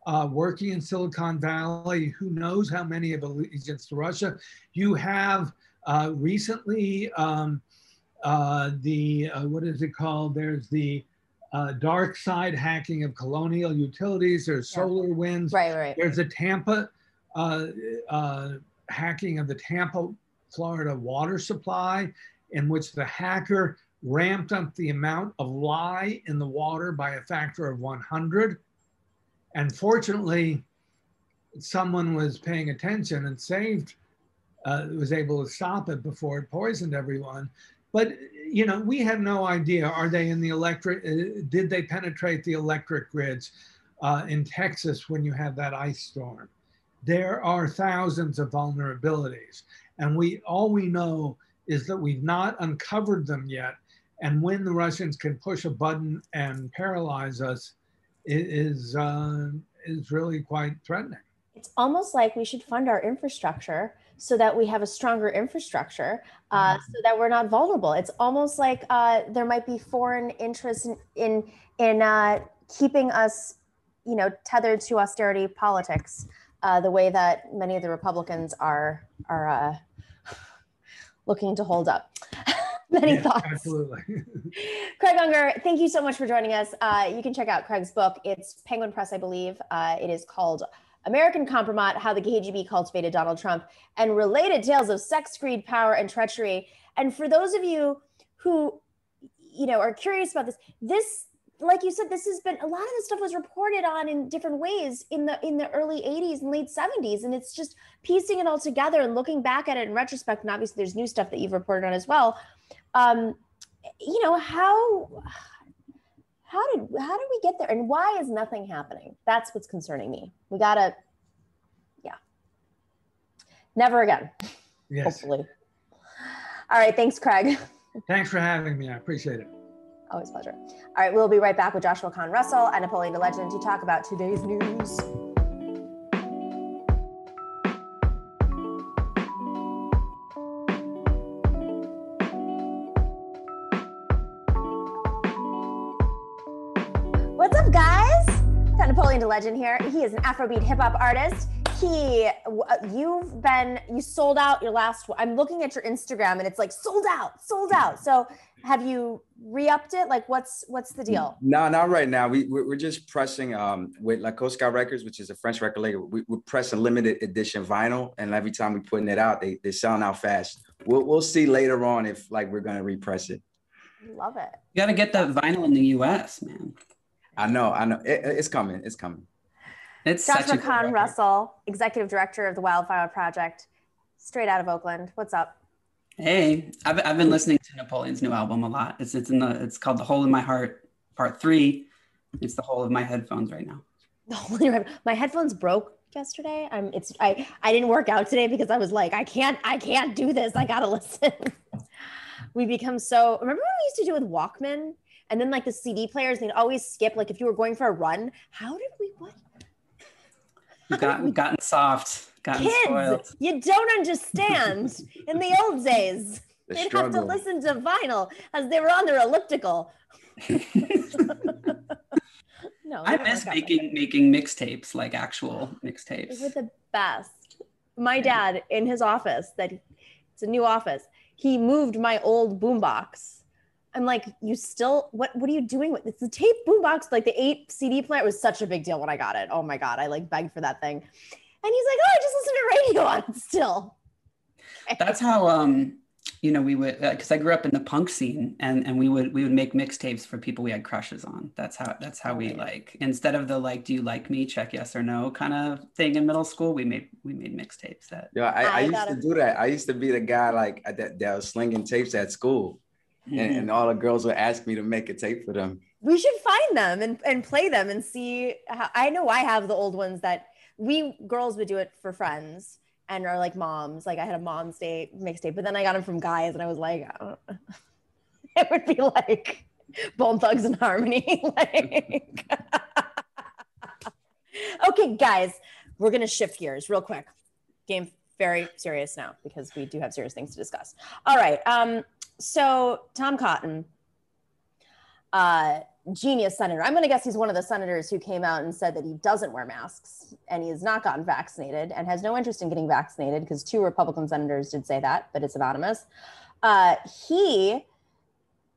Speaker 3: uh, working in Silicon Valley. Who knows how many have allegiance to Russia? You have uh, recently um, uh, the, uh, what is it called? There's the uh, dark side hacking of colonial utilities. There's yeah. SolarWinds.
Speaker 2: Right, right.
Speaker 3: There's a Tampa uh, hacking of the Tampa, Florida water supply, in which the hacker ramped up the amount of lye in the water by a factor of 100. And fortunately, someone was paying attention and saved, uh, was able to stop it before it poisoned everyone. But you know, we have no idea. Are they in the electric? Uh, did they penetrate the electric grids uh, in Texas when you had that ice storm? There are thousands of vulnerabilities, and we all we know is that we've not uncovered them yet. And when the Russians can push a button and paralyze us, is uh, is really quite threatening.
Speaker 2: It's almost like we should fund our infrastructure so that we have a stronger infrastructure, uh, mm-hmm. so that we're not vulnerable. It's almost like uh, there might be foreign interest in in, in uh, keeping us, you know, tethered to austerity politics, uh, the way that many of the Republicans are are uh, looking to hold up. Many yeah, thoughts.
Speaker 3: Absolutely.
Speaker 2: Craig Unger, thank you so much for joining us. Uh, you can check out Craig's book. It's Penguin Press, I believe. Uh, it is called American Kompromat How the KGB Cultivated Donald Trump and Related Tales of Sex, Greed, Power, and Treachery. And for those of you who, you know, are curious about this, this like you said, this has been a lot of this stuff was reported on in different ways in the in the early 80s and late 70s. And it's just piecing it all together and looking back at it in retrospect. And obviously there's new stuff that you've reported on as well. Um, you know, how how did how did we get there and why is nothing happening? That's what's concerning me. We gotta, yeah. Never again.
Speaker 3: Yes.
Speaker 2: Hopefully. All right. Thanks, Craig.
Speaker 3: Thanks for having me. I appreciate it.
Speaker 2: Always a pleasure. All right, we'll be right back with Joshua Kahn Russell and Napoleon da Legend to talk about today's news. Got Napoleon Legend here. He is an Afrobeat hip hop artist. He, uh, you've been, you sold out your last. I'm looking at your Instagram and it's like sold out, sold out. So have you re-upped it? Like what's what's the deal?
Speaker 4: No, not right now. We we're, we're just pressing um with La Cosca Records, which is a French record label. We, we're pressing limited edition vinyl, and every time we putting it out, they they're selling out fast. We'll we'll see later on if like we're gonna repress it.
Speaker 2: Love it.
Speaker 5: You got to get that vinyl in the U.S., man.
Speaker 4: I know, I know. It, it's coming. It's coming.
Speaker 5: It's
Speaker 2: Joshua Kahn Russell, executive director of the Wildfire Project, straight out of Oakland. What's up?
Speaker 5: Hey, I've, I've been listening to Napoleon's new album a lot. It's it's in the it's called The Hole in My Heart Part Three. It's the hole of my headphones right now. The hole.
Speaker 2: my headphones broke yesterday. I'm it's I I didn't work out today because I was like I can't I can't do this. I gotta listen. we become so remember what we used to do with Walkman and then like the CD players they'd always skip like if you were going for a run. How did we what?
Speaker 5: We've gotten, gotten soft, gotten
Speaker 2: Kids,
Speaker 5: spoiled.
Speaker 2: you don't understand. In the old days,
Speaker 4: The
Speaker 2: they'd have to listen to vinyl as they were on their elliptical. no,
Speaker 5: I miss
Speaker 2: work out
Speaker 5: making making mixtapes, like actual mixtapes.
Speaker 2: They
Speaker 5: mixtapes.
Speaker 2: were the best. My dad in his office, that it's a new office. He moved my old boombox. I'm like, you still what? What are you doing with it's the tape boombox? Like the eight CD player was such a big deal when I got it. Oh my god, I like begged for that thing. And he's like, oh, I just listen to radio on it still.
Speaker 5: That's how um you know we would because I grew up in the punk scene and and we would we would make mixtapes for people we had crushes on. That's how that's how we like instead of the like do you like me check yes or no kind of thing in middle school we made we made mixtapes that
Speaker 4: Yeah, I, I,
Speaker 2: I
Speaker 4: used
Speaker 2: gotta-
Speaker 4: to do that. I used to be the guy like that, that was slinging tapes at school, and,
Speaker 5: Mhm.
Speaker 4: and all the girls would ask me to make a tape for them.
Speaker 2: We should find them and, and play them and see. How, I know I have the old ones that we girls would do it for friends and are like moms. Like I had a mom's day mixtape, but then I got them from guys and I was like, don't- it would be like Bone Thugs-n-Harmony. like, okay, guys, we're gonna shift gears real quick. Game very serious now because we do have serious things to discuss. All right. Um, so Tom Cotton, uh, genius senator. I'm going to guess he's one of the senators who came out and said that he doesn't wear masks and he has not gotten vaccinated and has no interest in getting vaccinated because two Republican senators did say that, but it's anonymous. Uh, he,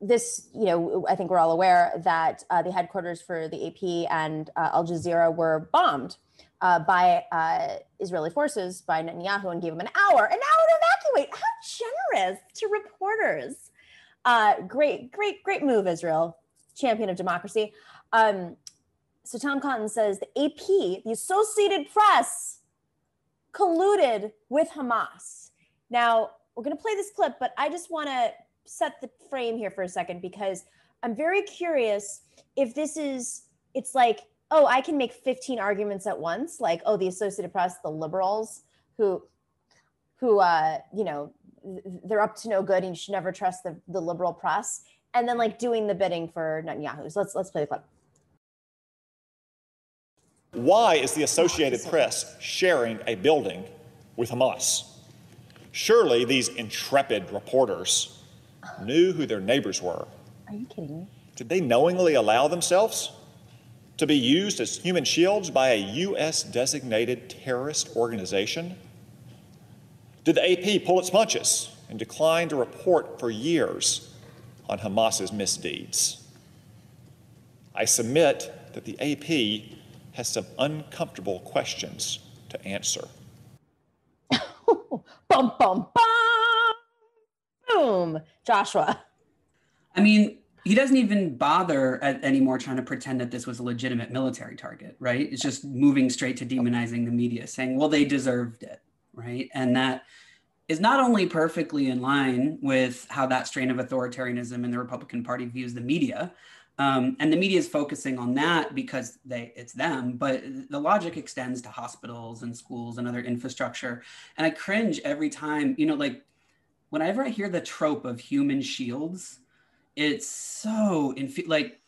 Speaker 2: this, you know, I think we're all aware that uh, the headquarters for the AP and uh, Al Jazeera were bombed uh, by uh, Israeli forces by Netanyahu and gave him an hour, an hour to evacuate. How generous to reporters. Uh, great, great, great move, Israel, champion of democracy. Um, so Tom Cotton says the AP, the Associated Press, colluded with Hamas. Now, we're going to play this clip, but I just want to set the frame here for a second because I'm very curious if this is, it's like, oh, I can make 15 arguments at once, like, oh, the Associated Press, the liberals who, who, uh, you know, they're up to no good and you should never trust the, the liberal press and then like doing the bidding for Netanyahu. So let's let's play the clip.
Speaker 6: Why is the Associated Press sharing a building with Hamas? Surely these intrepid reporters knew who their neighbors were.
Speaker 2: Are you kidding me?
Speaker 6: Did they knowingly allow themselves to be used as human shields by a U.S. designated terrorist organization? Did the AP pull its punches and decline to report for years on Hamas's misdeeds? I submit that the AP has some uncomfortable questions to answer.
Speaker 2: bum bum bum. Boom, Joshua.
Speaker 5: I mean, he doesn't even bother at, anymore trying to pretend that this was a legitimate military target, right? It's just moving straight to demonizing the media, saying, well, they deserved it, right? And that is not only perfectly in line with how that strain of authoritarianism in the Republican Party views the media, um, and the media is focusing on that because they it's them, but the logic extends to hospitals and schools and other infrastructure. And I cringe every time, you know, like whenever I hear the trope of human shields, it's so inf- like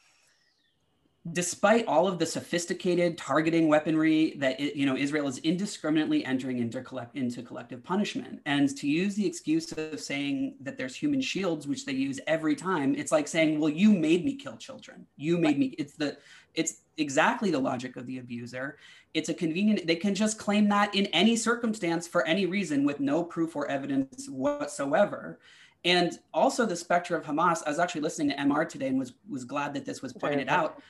Speaker 5: despite all of the sophisticated targeting weaponry that you know Israel is indiscriminately entering into, collect, into collective punishment, and to use the excuse of saying that there's human shields, which they use every time, it's like saying, "Well, you made me kill children. You made me." It's the it's exactly the logic of the abuser. It's a convenient. They can just claim that in any circumstance for any reason with no proof or evidence whatsoever. And also the specter of Hamas. I was actually listening to MR today and was was glad that this was pointed out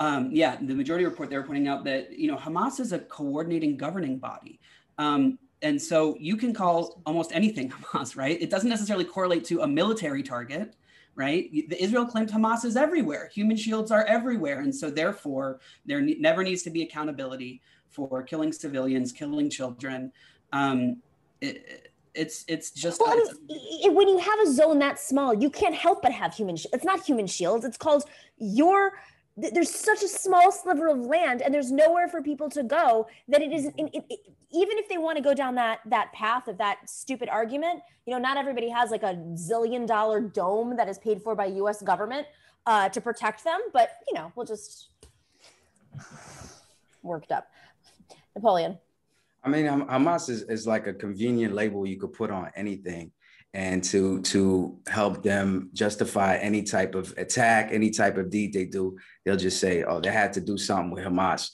Speaker 5: um, yeah, the majority report they were pointing out that you know Hamas is a coordinating governing body. Um, and so you can call almost anything Hamas, right? It doesn't necessarily correlate to a military target, right? The Israel claimed Hamas is everywhere. Human shields are everywhere, and so therefore there ne- never needs to be accountability for killing civilians, killing children. Um, it, it's it's just
Speaker 2: well, I mean, when you have a zone that small, you can't help but have human. Sh- it's not human shields. It's called your there's such a small sliver of land and there's nowhere for people to go that it is it, it, it, even if they want to go down that that path of that stupid argument you know not everybody has like a zillion dollar dome that is paid for by us government uh, to protect them but you know we'll just worked up. Napoleon.
Speaker 4: I mean hamas is, is like a convenient label you could put on anything and to to help them justify any type of attack, any type of deed they do, they'll just say, "Oh, they had to do something with Hamas."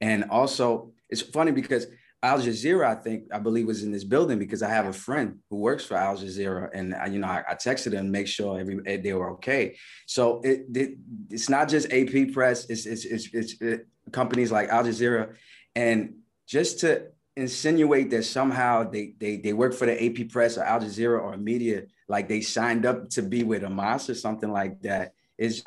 Speaker 4: And also, it's funny because Al Jazeera, I think, I believe, was in this building because I have a friend who works for Al Jazeera, and I, you know, I, I texted them make sure every eh, they were okay. So it, it it's not just AP Press; it's it's it's, it's it, companies like Al Jazeera, and just to insinuate that somehow they they they work for the AP Press or Al Jazeera or media, like they signed up to be with Hamas or something like that. Is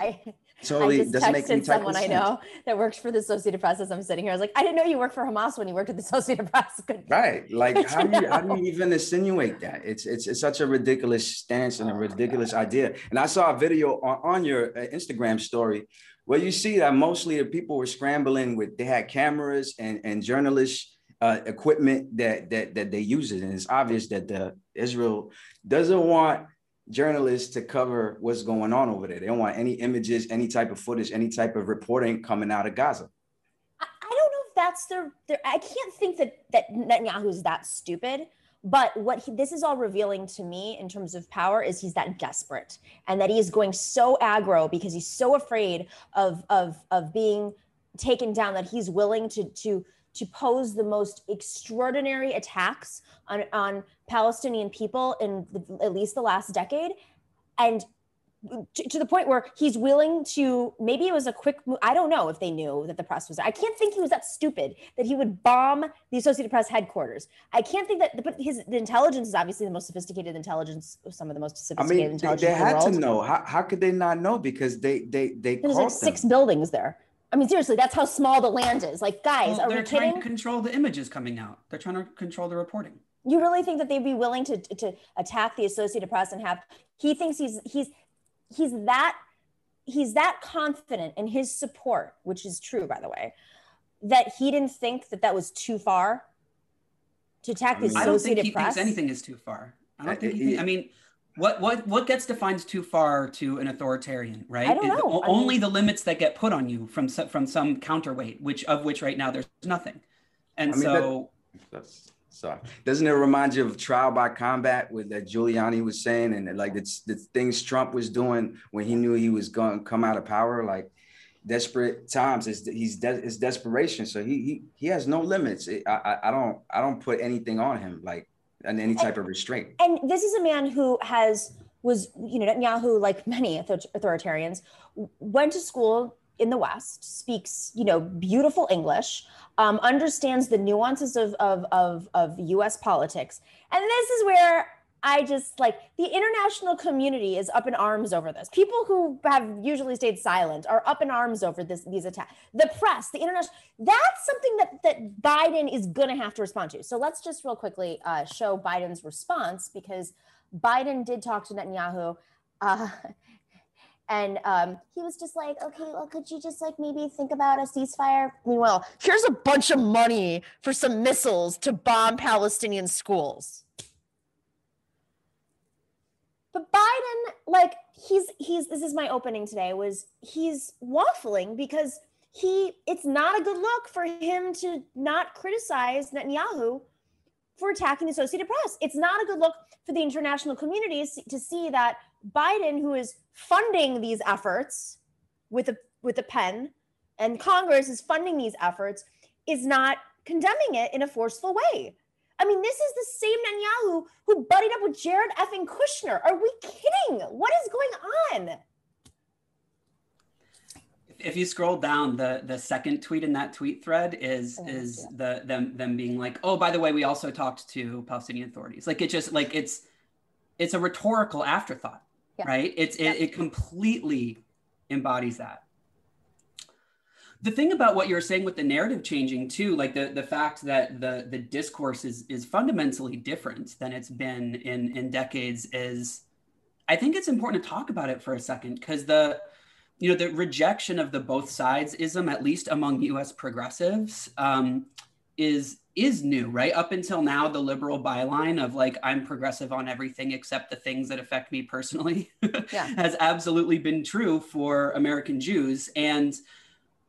Speaker 4: totally
Speaker 2: I just
Speaker 4: doesn't make
Speaker 2: texted someone I know that works for the Associated Press as I'm sitting here. I was like, I didn't know you worked for Hamas when you worked at the Associated Press.
Speaker 4: Good. Right. Like how do you how do you even insinuate that? It's it's it's such a ridiculous stance and a ridiculous idea. And I saw a video on, on your uh, Instagram story where you see that mostly the people were scrambling with they had cameras and and journalists uh, equipment that that that they use it, and it's obvious that the Israel doesn't want journalists to cover what's going on over there. They don't want any images, any type of footage, any type of reporting coming out of Gaza.
Speaker 2: I, I don't know if that's their, their. I can't think that that Netanyahu's that stupid. But what he, this is all revealing to me in terms of power is he's that desperate, and that he is going so aggro because he's so afraid of of of being taken down that he's willing to to to pose the most extraordinary attacks on, on Palestinian people in the, at least the last decade. And to, to, the point where he's willing to maybe it was a quick move. I don't know if they knew that the press was. I can't think he was that stupid that he would bomb the Associated Press headquarters. I can't think that but his the intelligence is obviously the most sophisticated intelligence, some of the most sophisticated I mean, intelligence.
Speaker 4: They, they had
Speaker 2: the
Speaker 4: to know. How, how could they not know? Because they they they
Speaker 2: There's like six buildings there. I mean, seriously, that's how small the land is. Like, guys, well, are
Speaker 5: they're
Speaker 2: we kidding?
Speaker 5: trying to control the images coming out. They're trying to control the reporting.
Speaker 2: You really think that they'd be willing to to attack the Associated Press and have? He thinks he's he's he's that he's that confident in his support, which is true, by the way, that he didn't think that that was too far to attack the Associated Press. I don't think he
Speaker 5: Press. thinks anything is too far. I don't think. He, I mean what what what gets defined too far to an authoritarian, right?
Speaker 2: I don't know.
Speaker 5: only mean, the limits that get put on you from from some counterweight, which of which right now there's nothing. And I mean, so
Speaker 4: that, that's sorry. Doesn't it remind you of trial by combat with that Giuliani was saying and like the, the things Trump was doing when he knew he was going to come out of power, like desperate times. It's he's de- it's desperation. So he he he has no limits. I, I I don't I don't put anything on him. Like and any type and, of restraint.
Speaker 2: And this is a man who has was you know Netanyahu, like many authoritarians, went to school in the West, speaks you know beautiful English, um, understands the nuances of, of of of U.S. politics, and this is where I just like the international community is up in arms over this. People who have usually stayed silent are up in arms over this these attacks. The press, the international that's something that that Biden is going to have to respond to. So let's just real quickly uh, show Biden's response because Biden did talk to Netanyahu. Uh, and um, he was just like, okay, well, could you just like maybe think about a ceasefire? Meanwhile, here's a bunch of money for some missiles to bomb Palestinian schools. But Biden, like he's he's this is my opening today was he's waffling because he it's not a good look for him to not criticize Netanyahu for attacking the Associated Press. It's not a good look for the international communities to see that Biden, who is funding these efforts with a with a pen, and Congress is funding these efforts, is not condemning it in a forceful way. I mean, this is the same Netanyahu who buddied up with Jared effing Kushner. Are we kidding? What is going on?
Speaker 5: If you scroll down, the the second tweet in that tweet thread is oh, is yeah. the them them being like, oh, by the way, we also talked to Palestinian authorities. Like it just like it's it's a rhetorical afterthought, yeah. right? It's yeah. it, it completely embodies that the thing about what you're saying with the narrative changing too like the the fact that the the discourse is is fundamentally different than it's been in in decades is i think it's important to talk about it for a second because the you know the rejection of the both sides ism at least among us progressives um, is is new right up until now the liberal byline of like i'm progressive on everything except the things that affect me personally yeah. has absolutely been true for american jews and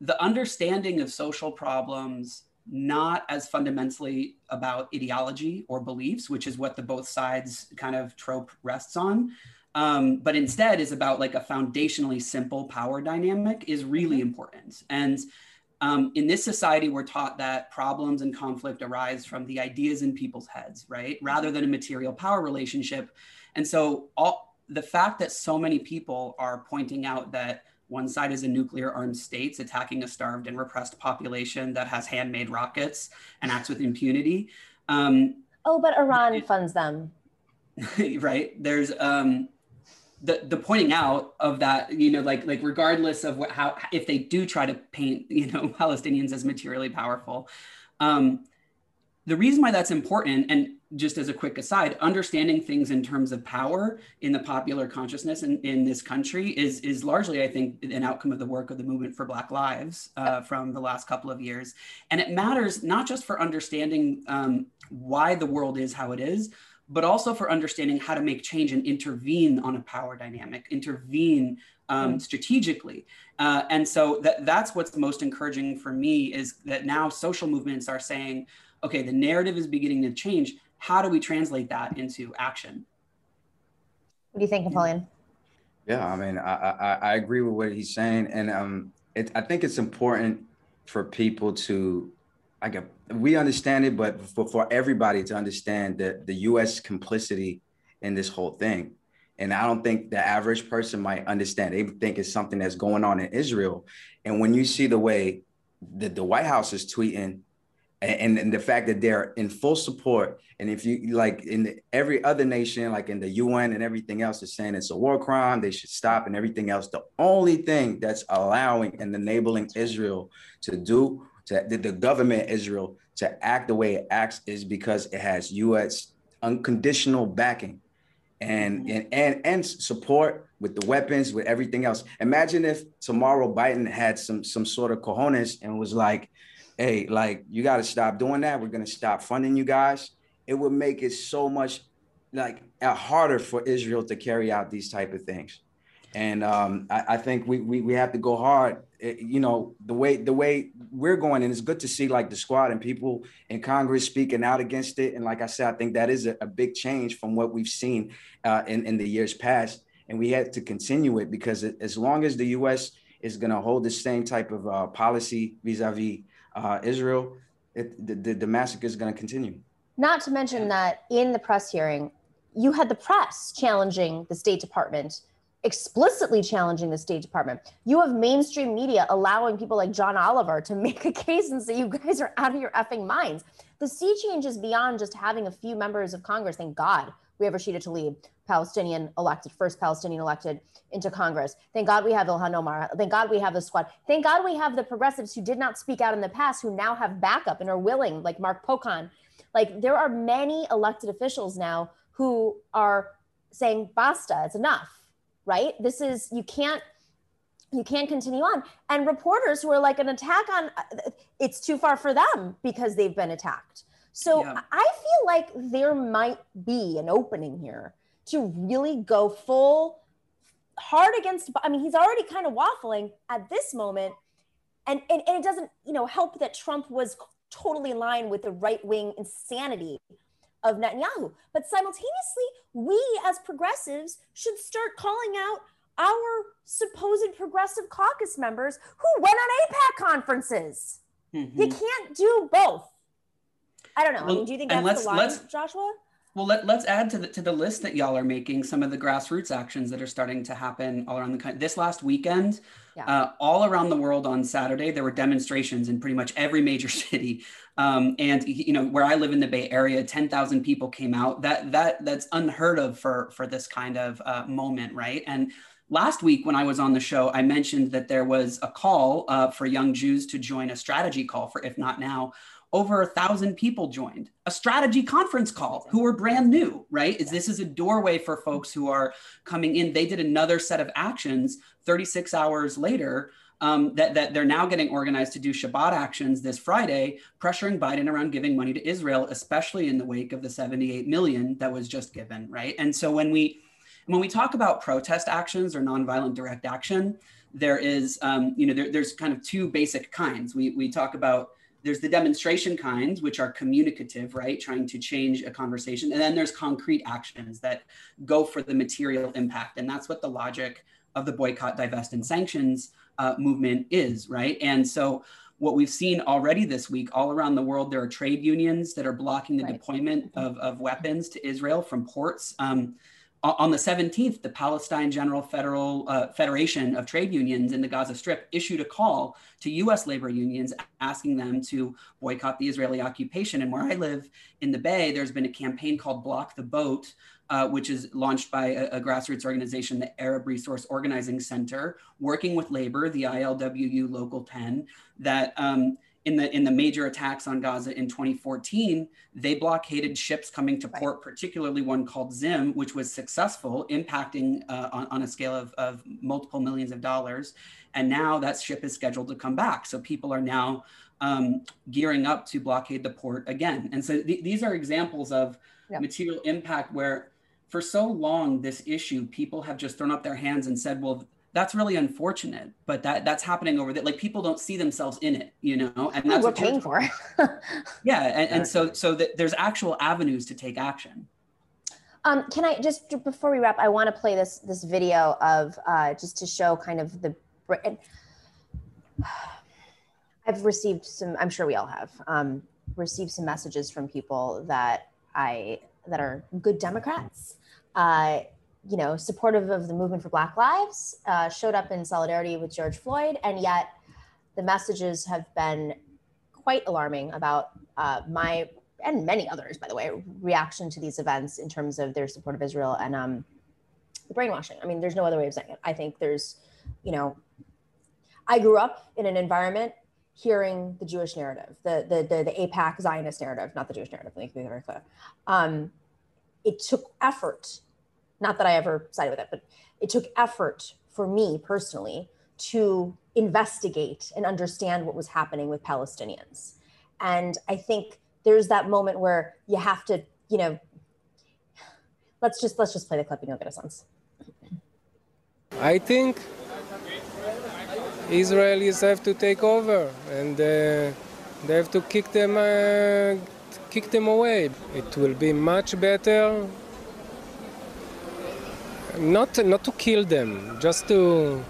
Speaker 5: the understanding of social problems not as fundamentally about ideology or beliefs, which is what the both sides kind of trope rests on, um, but instead is about like a foundationally simple power dynamic is really mm-hmm. important. And um, in this society, we're taught that problems and conflict arise from the ideas in people's heads, right, rather than a material power relationship. And so, all the fact that so many people are pointing out that one side is a nuclear armed states attacking a starved and repressed population that has handmade rockets and acts with impunity. Um,
Speaker 2: oh, but Iran it, funds them.
Speaker 5: right. There's um, the the pointing out of that, you know, like like regardless of what how if they do try to paint, you know, Palestinians as materially powerful. Um, the reason why that's important, and just as a quick aside, understanding things in terms of power in the popular consciousness in, in this country is, is largely, I think, an outcome of the work of the movement for Black Lives uh, from the last couple of years. And it matters not just for understanding um, why the world is how it is, but also for understanding how to make change and intervene on a power dynamic, intervene um, mm. strategically. Uh, and so that, that's what's most encouraging for me is that now social movements are saying, okay, the narrative is beginning to change. How do we translate that into action?
Speaker 2: What do you think, Napoleon?
Speaker 4: Yeah, I mean, I, I, I agree with what he's saying, and um, it, I think it's important for people to, I get, we understand it, but for, for everybody to understand that the U.S. complicity in this whole thing. And I don't think the average person might understand. They think it's something that's going on in Israel. And when you see the way that the White House is tweeting and, and the fact that they're in full support and if you like in the, every other nation like in the un and everything else is saying it's a war crime they should stop and everything else. The only thing that's allowing and enabling israel to do to the, the government israel to act the way it acts is because it has us unconditional backing and, mm-hmm. and and and support with the weapons with everything else. Imagine if tomorrow biden had some some sort of cojones and was like hey, like you got to stop doing that. We're gonna stop funding you guys. It would make it so much like harder for Israel to carry out these type of things. And um, I, I, think we, we we have to go hard. It, you know the way the way we're going, and it's good to see like the squad and people in Congress speaking out against it. And like I said, I think that is a, a big change from what we've seen uh, in in the years past. And we have to continue it because it, as long as the U.S. is going to hold the same type of uh, policy vis-a-vis uh, Israel, it, the, the, the massacre is going to continue.
Speaker 2: Not to mention that in the press hearing, you had the press challenging the State Department, explicitly challenging the State Department. You have mainstream media allowing people like John Oliver to make a case and say you guys are out of your effing minds. The sea change is beyond just having a few members of Congress, thank God, we have Rashida Tlaib, Palestinian elected, first Palestinian elected into Congress. Thank God we have Ilhan Omar. Thank God we have the squad. Thank God we have the progressives who did not speak out in the past, who now have backup and are willing, like Mark Pocan. Like there are many elected officials now who are saying, basta, it's enough, right? This is, you can't you can't continue on. And reporters who are like an attack on it's too far for them because they've been attacked. So yeah. I feel like there might be an opening here to really go full hard against I mean he's already kind of waffling at this moment and and, and it doesn't you know help that Trump was totally in line with the right-wing insanity of Netanyahu. But simultaneously, we as progressives should start calling out our supposed progressive caucus members who went on AIPAC conferences. Mm-hmm. You can't do both. I don't know. Well, I mean, do you think that's the line, Joshua?
Speaker 5: Well, let, us add to the, to the list that y'all are making some of the grassroots actions that are starting to happen all around the country. This last weekend, yeah. uh, all around the world on Saturday, there were demonstrations in pretty much every major city. Um, and you know, where I live in the Bay Area, ten thousand people came out. That that that's unheard of for for this kind of uh, moment, right? And last week when I was on the show, I mentioned that there was a call uh, for young Jews to join a strategy call for If Not Now. Over a thousand people joined a strategy conference call who were brand new, right? Is this is a doorway for folks who are coming in. They did another set of actions 36 hours later um, that, that they're now getting organized to do Shabbat actions this Friday, pressuring Biden around giving money to Israel, especially in the wake of the 78 million that was just given, right? And so when we when we talk about protest actions or nonviolent direct action, there is, um, you know, there, there's kind of two basic kinds. We, we talk about there's the demonstration kinds, which are communicative, right? Trying to change a conversation. And then there's concrete actions that go for the material impact. And that's what the logic of the boycott, divest, and sanctions uh, movement is, right? And so what we've seen already this week all around the world, there are trade unions that are blocking the right. deployment of, of weapons to Israel from ports. Um, on the 17th, the Palestine General Federal uh, Federation of Trade Unions in the Gaza Strip issued a call to U.S. labor unions asking them to boycott the Israeli occupation. And where I live in the Bay, there's been a campaign called Block the Boat, uh, which is launched by a, a, grassroots organization, the Arab Resource Organizing Center, working with labor, the ILWU Local 10, that um, in the in the major attacks on Gaza in 2014, they blockaded ships coming to port, right. particularly one called Zim, which was successful, impacting uh, on, on a scale of, of multiple millions of dollars. And now that ship is scheduled to come back. So people are now um, gearing up to blockade the port again. And so th- these are examples of yep. material impact where, for so long, this issue, people have just thrown up their hands and said, well, that's really unfortunate but that that's happening over there like people don't see themselves in it you know
Speaker 2: and that's what we're paying for
Speaker 5: yeah and, and so so that there's actual avenues to take action
Speaker 2: um, can I just before we wrap? I want to play this this video of uh, just to show kind of the. I've received some. I'm sure we all have um, received some messages from people that I that are good Democrats, uh, you know, supportive of the movement for Black Lives, uh, showed up in solidarity with George Floyd, and yet the messages have been quite alarming about uh, my and many others, by the way, reaction to these events in terms of their support of Israel and um, the brainwashing. I mean, there's no other way of saying it. I think there's, you know, I grew up in an environment hearing the Jewish narrative, the the the, the AIPAC Zionist narrative, not the Jewish narrative. Let me be very clear. Um, it took effort not that I ever sided with it, but it took effort for me personally to investigate and understand what was happening with Palestinians. And I think there's that moment where you have to, you know, let's just let's just play the clip and you'll get a sense.
Speaker 7: I think Israelis have to take over and uh, they have to kick them uh, kick them away. It will be much better not not to kill them, just to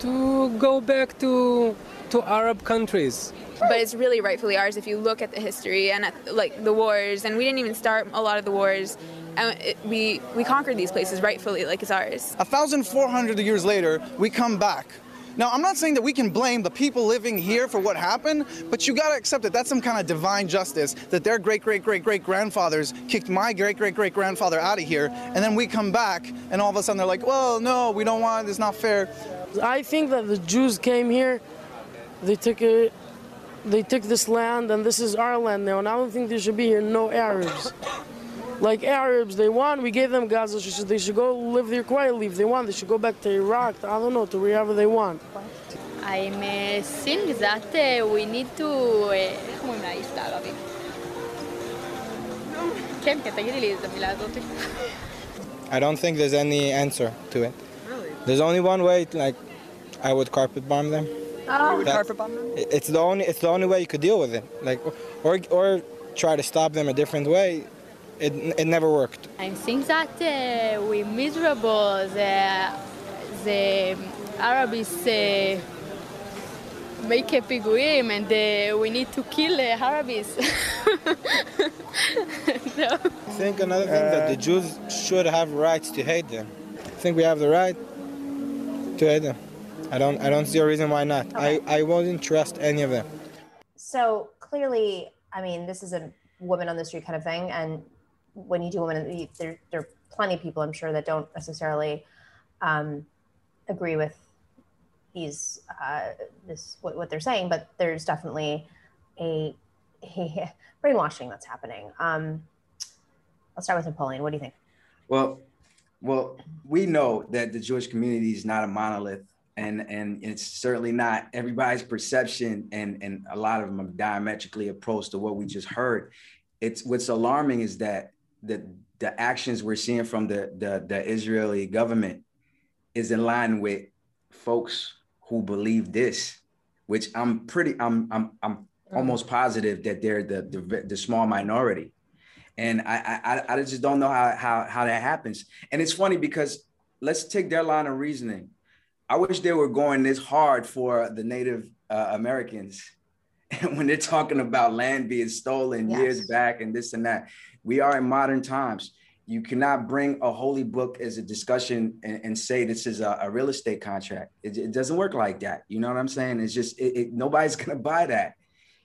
Speaker 7: to go back to to Arab countries.
Speaker 8: But it's really rightfully ours if you look at the history and at like the wars, and we didn't even start a lot of the wars. And it, we we conquered these places rightfully, like it's ours.
Speaker 9: A thousand four hundred years later, we come back Now, I'm not saying that we can blame the people living here for what happened, but you gotta accept that that's some kind of divine justice that their great great great great grandfathers kicked my great great great grandfather out of here, and then we come back and all of a sudden they're like, well, no, we don't want it, it's not fair.
Speaker 10: I think that the Jews came here, they took it, they took this land, and this is our land now, and I don't think there should be here no Arabs Like Arabs, they want, we gave them Gaza, they should go live there quietly. If they want, they should go back to Iraq, I don't know, to wherever they want.
Speaker 11: I'm uh, think that uh, we need to... איך אומרים לאיש בערבית? כן, כן, תגידי לי את המילה הזאת.
Speaker 12: I don't think there's any answer to it. Really? There's only one way, like, I would carpet bomb them.
Speaker 11: Oh. You would carpet bomb them?
Speaker 12: It's the only, it's the only way you could deal with it. Like, or, or try to stop them a different way. it, it never worked.
Speaker 11: I think that uh, we're miserable. The, the Arabs uh, make a piguim and uh, we need to kill the Arabs.
Speaker 12: no. I think another thing that the Jews should have rights to hate them. I think we have the right to hate them. I don't, I don't see a reason why not. Okay. I, I wouldn't trust any of them.
Speaker 2: So clearly, I mean, this is a woman on the street kind of thing. And when you do women, there there are plenty of people I'm sure that don't necessarily um, agree with these uh, this what, what they're saying, but there's definitely a, a brainwashing that's happening. Um, I'll start with Napoleon. What do you think?
Speaker 4: Well, well, we know that the Jewish community is not a monolith, and and it's certainly not everybody's perception, and and a lot of them are diametrically opposed to what we just heard. It's what's alarming is that the the actions we're seeing from the the, the Israeli government is in line with folks who believe this, which I'm pretty I'm I'm I'm mm. almost positive that they're the the, the small minority and I, I I just don't know how how how that happens. And it's funny because let's take their line of reasoning. I wish they were going this hard for the Native uh, Americans, when they're talking about land being stolen yes. years back and this and that, we are in modern times. You cannot bring a holy book as a discussion and, and say this is a, a real estate contract. It, it, doesn't work like that. You know what I'm saying? It's just it, it, nobody's gonna buy that,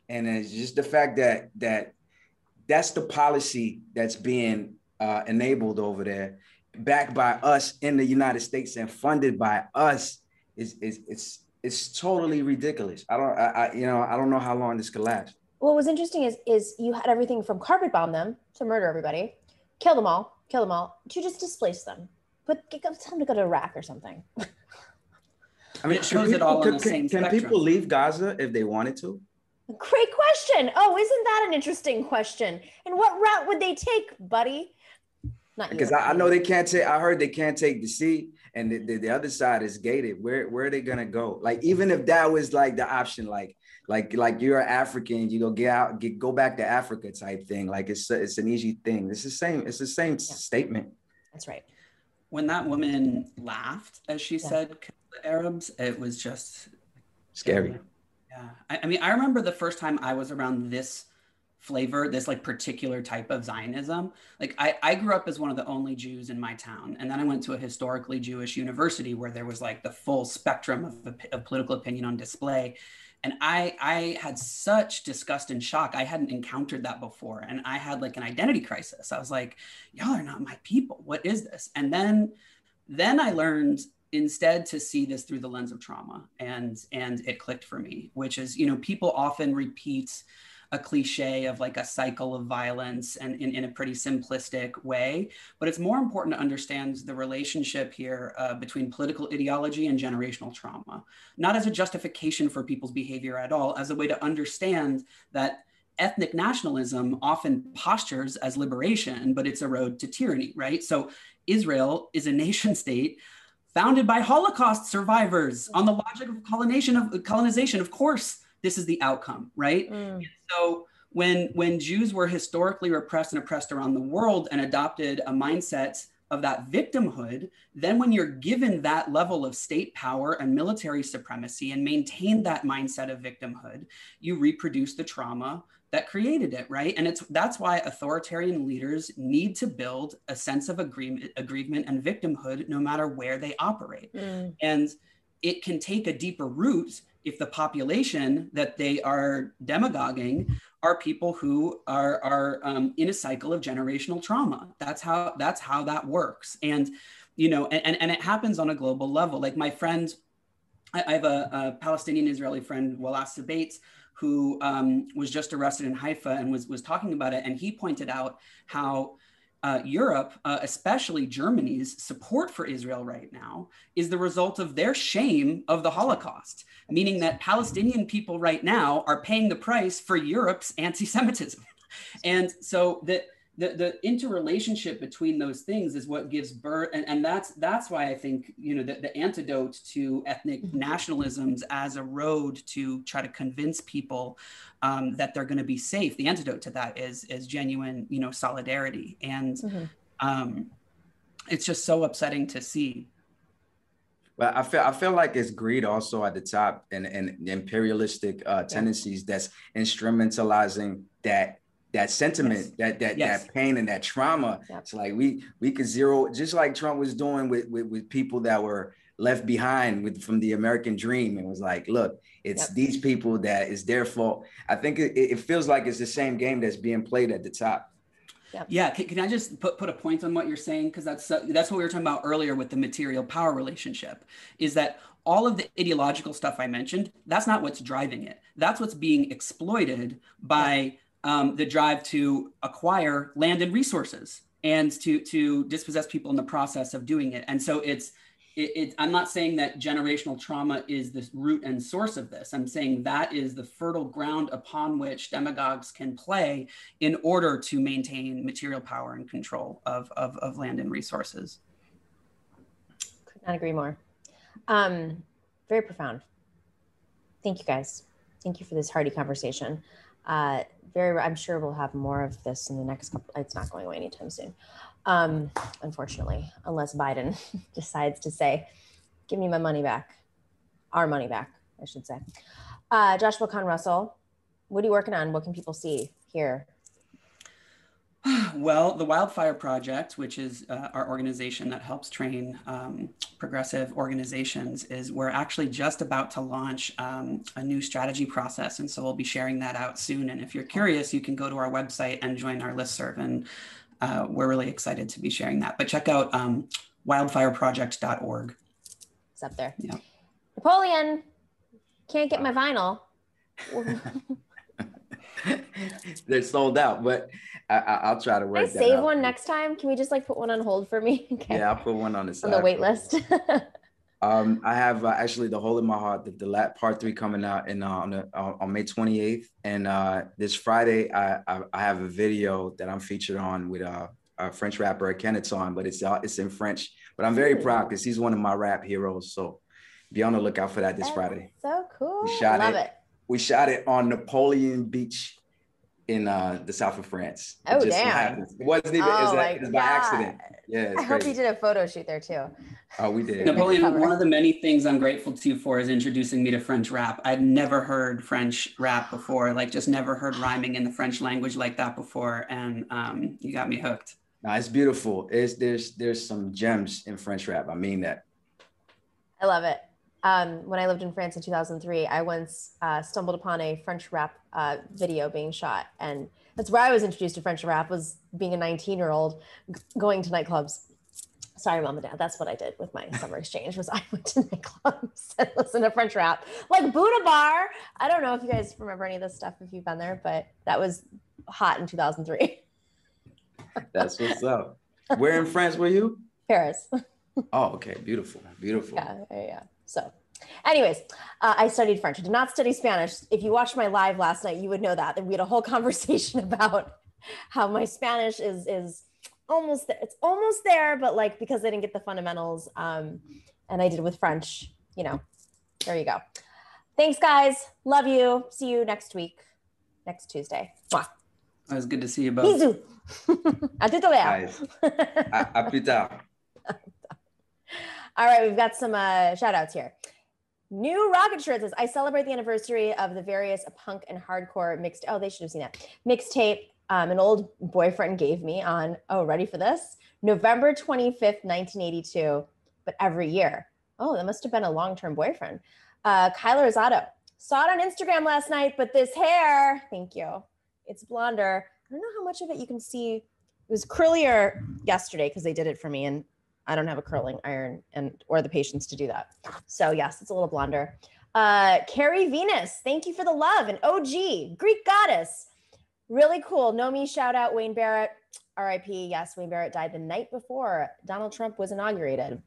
Speaker 4: and it's just the fact that that that's the policy that's being uh, enabled over there, backed by us in the United States and funded by us. Is is it's it's totally ridiculous. I don't I, I you know I don't know how long this could last.
Speaker 2: What was interesting is is you had everything from carpet bomb them to murder everybody, kill them all, kill them all, to just displace them. But tell them to go to Iraq or something.
Speaker 4: I mean, it shows people, it all on the same Can spectrum. people leave Gaza if they wanted to?
Speaker 2: Great question. Oh, isn't that an interesting question? And what route would they take, buddy?
Speaker 4: Not because I, I, know they can't take. I heard they can't take the sea, and the, the, the, other side is gated. Where where are they gonna go? Like even if that was like the option, like like like you're African, you go get out, get go back to Africa type thing. Like it's it's an easy thing. It's the same. It's the same yeah. statement.
Speaker 2: That's right.
Speaker 5: When that woman laughed, as she yeah. said, the Arabs, it was just
Speaker 4: scary.
Speaker 5: Yeah. I, I mean, I remember the first time I was around this flavor, this like particular type of Zionism. Like I, I grew up as one of the only Jews in my town. And then I went to a historically Jewish university where there was like the full spectrum of, of political opinion on display. And I, I had such disgust and shock. I hadn't encountered that before. And I had like an identity crisis. I was like, y'all are not my people. What is this? And then, then I learned instead to see this through the lens of trauma and and it clicked for me which is you know people often repeat a cliche of like a cycle of violence and in, in a pretty simplistic way but it's more important to understand the relationship here uh, between political ideology and generational trauma not as a justification for people's behavior at all as a way to understand that ethnic nationalism often postures as liberation but it's a road to tyranny right so israel is a nation state founded by Holocaust survivors on the logic of colonization of colonization. Of course, this is the outcome, right? Mm. So when when Jews were historically repressed and oppressed around the world and adopted a mindset of that victimhood, then when you're given that level of state power and military supremacy and maintain that mindset of victimhood, you reproduce the trauma that created it, right? And it's that's why authoritarian leaders need to build a sense of agreement, aggrievement and victimhood no matter where they operate. Mm. And it can take a deeper root if the population that they are demagoguing are people who are, are um, in a cycle of generational trauma. That's how that's how that works. And you know, and, and it happens on a global level. Like my friend, I, have a, a, Palestinian Israeli friend, Walaa Sbeit, who um, was just arrested in Haifa and was was talking about it, and he pointed out how uh, Europe, uh, especially Germany's support for Israel right now, is the result of their shame of the Holocaust, meaning that Palestinian people right now are paying the price for Europe's anti Semitism. And so that the, the interrelationship between those things is what gives birth and, and that's that's why i think you know the, the antidote to ethnic mm-hmm. nationalisms as a road to try to convince people um, that they're going to be safe the antidote to that is is genuine you know solidarity and mm-hmm. um, it's just so upsetting to see
Speaker 4: but I feel I feel like it's greed also at the top and, and imperialistic uh, tendencies that's instrumentalizing that that sentiment, yes. that that yes. that pain and that trauma. Yep. It's like we we could zero just like Trump was doing with with, with people that were left behind with from the American dream and was like, look, it's yep. these people that is their fault. I think it, it feels like it's the same game that's being played at the top.
Speaker 5: Yep. Yeah, can, can, I just put, put a point on what you're saying? Because that's uh, that's what we were talking about earlier with the material power relationship. Is that all of the ideological stuff I mentioned? That's not what's driving it. That's what's being exploited by um, the drive to acquire land and resources and to to dispossess people in the process of doing it. And so it's it, it, I'm not saying that generational trauma is the root and source of this. I'm saying that is the fertile ground upon which demagogues can play in order to maintain material power and control of, of, of land and resources.
Speaker 2: Could not agree more. Um, very profound. Thank you guys. Thank you for this hearty conversation. Uh, very, I'm sure we'll have more of this in the next couple. It's not going away anytime soon, um, unfortunately, unless Biden decides to say, "Give me my money back," our money back, I should say. Uh, Joshua Kahn Russell, what are you working on? What can people see here
Speaker 5: Well, the Wildfire Project, which is uh, our organization that helps train um, progressive organizations, is we're actually just about to launch um, a new strategy process. And so we'll be sharing that out soon. And if you're curious, you can go to our website and join our listserv. And uh, we're really excited to be sharing that. But check out um, wildfireproject.org.
Speaker 2: It's up there. Yeah. Napoleon, can't get my vinyl.
Speaker 4: They're sold out, but I, will try to work.
Speaker 2: Can I save one next time. Can we just like put one on hold for me?
Speaker 4: okay. Yeah, I'll put one on the
Speaker 2: side. On the wait list.
Speaker 4: um, I have uh, actually the hole in my heart, the, the lat part three coming out in uh, on the, uh, on May 28th, and uh, this Friday I, I, I have a video that I'm featured on with uh, a French rapper Akhenaton, but it's uh, it's in French. But I'm very proud because he's one of my rap heroes. So be on the lookout for that this
Speaker 2: That's
Speaker 4: Friday.
Speaker 2: So cool. We shot Love it. it.
Speaker 4: We shot it on Napoleon Beach in uh, the south of France.
Speaker 2: Oh it damn!
Speaker 4: It wasn't even oh, it was, by accident. Yeah,
Speaker 2: I hope you did a photo shoot there too.
Speaker 4: Oh, we did.
Speaker 5: Napoleon, one of the many things I'm grateful to you for is introducing me to French rap. I'd never heard French rap before, like just never heard rhyming in the French language like that before, and um, you got me hooked.
Speaker 4: No, it's beautiful. It's there's there's some gems in French rap. I mean that.
Speaker 2: I love it um, when I lived in France in 2003, I once uh, stumbled upon a French rap uh, video being shot, and that's where I was introduced to French rap. Was being a 19 year old g- going to nightclubs. Sorry, mom and dad. That's what I did with my summer exchange. Was I went to nightclubs and listened to French rap, like Buddha Bar. I don't know if you guys remember any of this stuff if you've been there, but that was hot in 2003.
Speaker 4: that's what's up. Where in France were you?
Speaker 2: Paris.
Speaker 4: oh, okay. Beautiful. Beautiful.
Speaker 2: Yeah, yeah. So, anyways, uh, I studied French. I did not study Spanish. If you watched my live last night, you would know that. we had a whole conversation about how my Spanish is is almost there. It's almost there, but like because I didn't get the fundamentals, um, and I did with French, you know. There you go. Thanks, guys. Love you. See you next week, next Tuesday. Mwah.
Speaker 5: It was good to see you both.
Speaker 2: Bisous. à tout à l'heure.
Speaker 4: à, à plus tard.
Speaker 2: All right, we've got some uh, shout outs here. New rocket shirts. I celebrate the anniversary of the various punk and hardcore mixed. Oh, they should have seen that mixtape. Um, an old boyfriend gave me on. Oh, ready for this? November twenty fifth, nineteen eighty two. But every year, Oh, that must have been a long-term boyfriend. Uh, Kyler Rosado saw it on Instagram last night, but this hair, thank you, it's blonder. I don't know how much of it you can see. It was curlier yesterday because they did it for me, and I don't have a curling iron and or the patience to do that. So yes, it's a little blonder. Uh, Carrie Venus, thank you for the love. And OG, Greek goddess. Really cool. Nomi shout out Wayne Barrett. RIP. Yes, Wayne Barrett died the night before Donald Trump was inaugurated.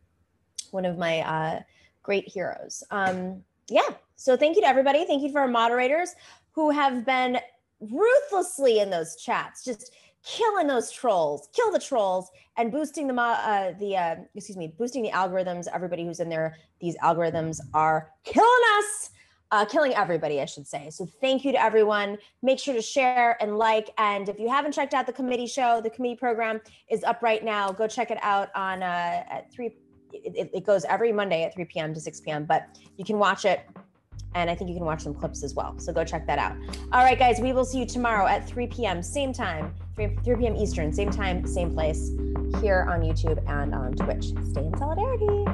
Speaker 2: One of my uh, great heroes. Um, yeah. So thank you to everybody. Thank you for our moderators who have been ruthlessly in those chats, just killing those trolls, kill the trolls, and boosting the uh, the uh, excuse me, boosting the algorithms. Everybody who's in there, these algorithms are killing us, uh, killing everybody, I should say. So thank you to everyone. Make sure to share and like. And if you haven't checked out the committee show, the committee program is up right now. Go check it out on uh, at three. It, it goes every Monday at 3 p.m. to 6 p.m. But you can watch it and I think you can watch some clips as well. So go check that out. All right, guys, we will see you tomorrow at 3 p.m., same time, 3, 3 p.m. Eastern, same time, same place, here on YouTube and on Twitch. Stay in solidarity.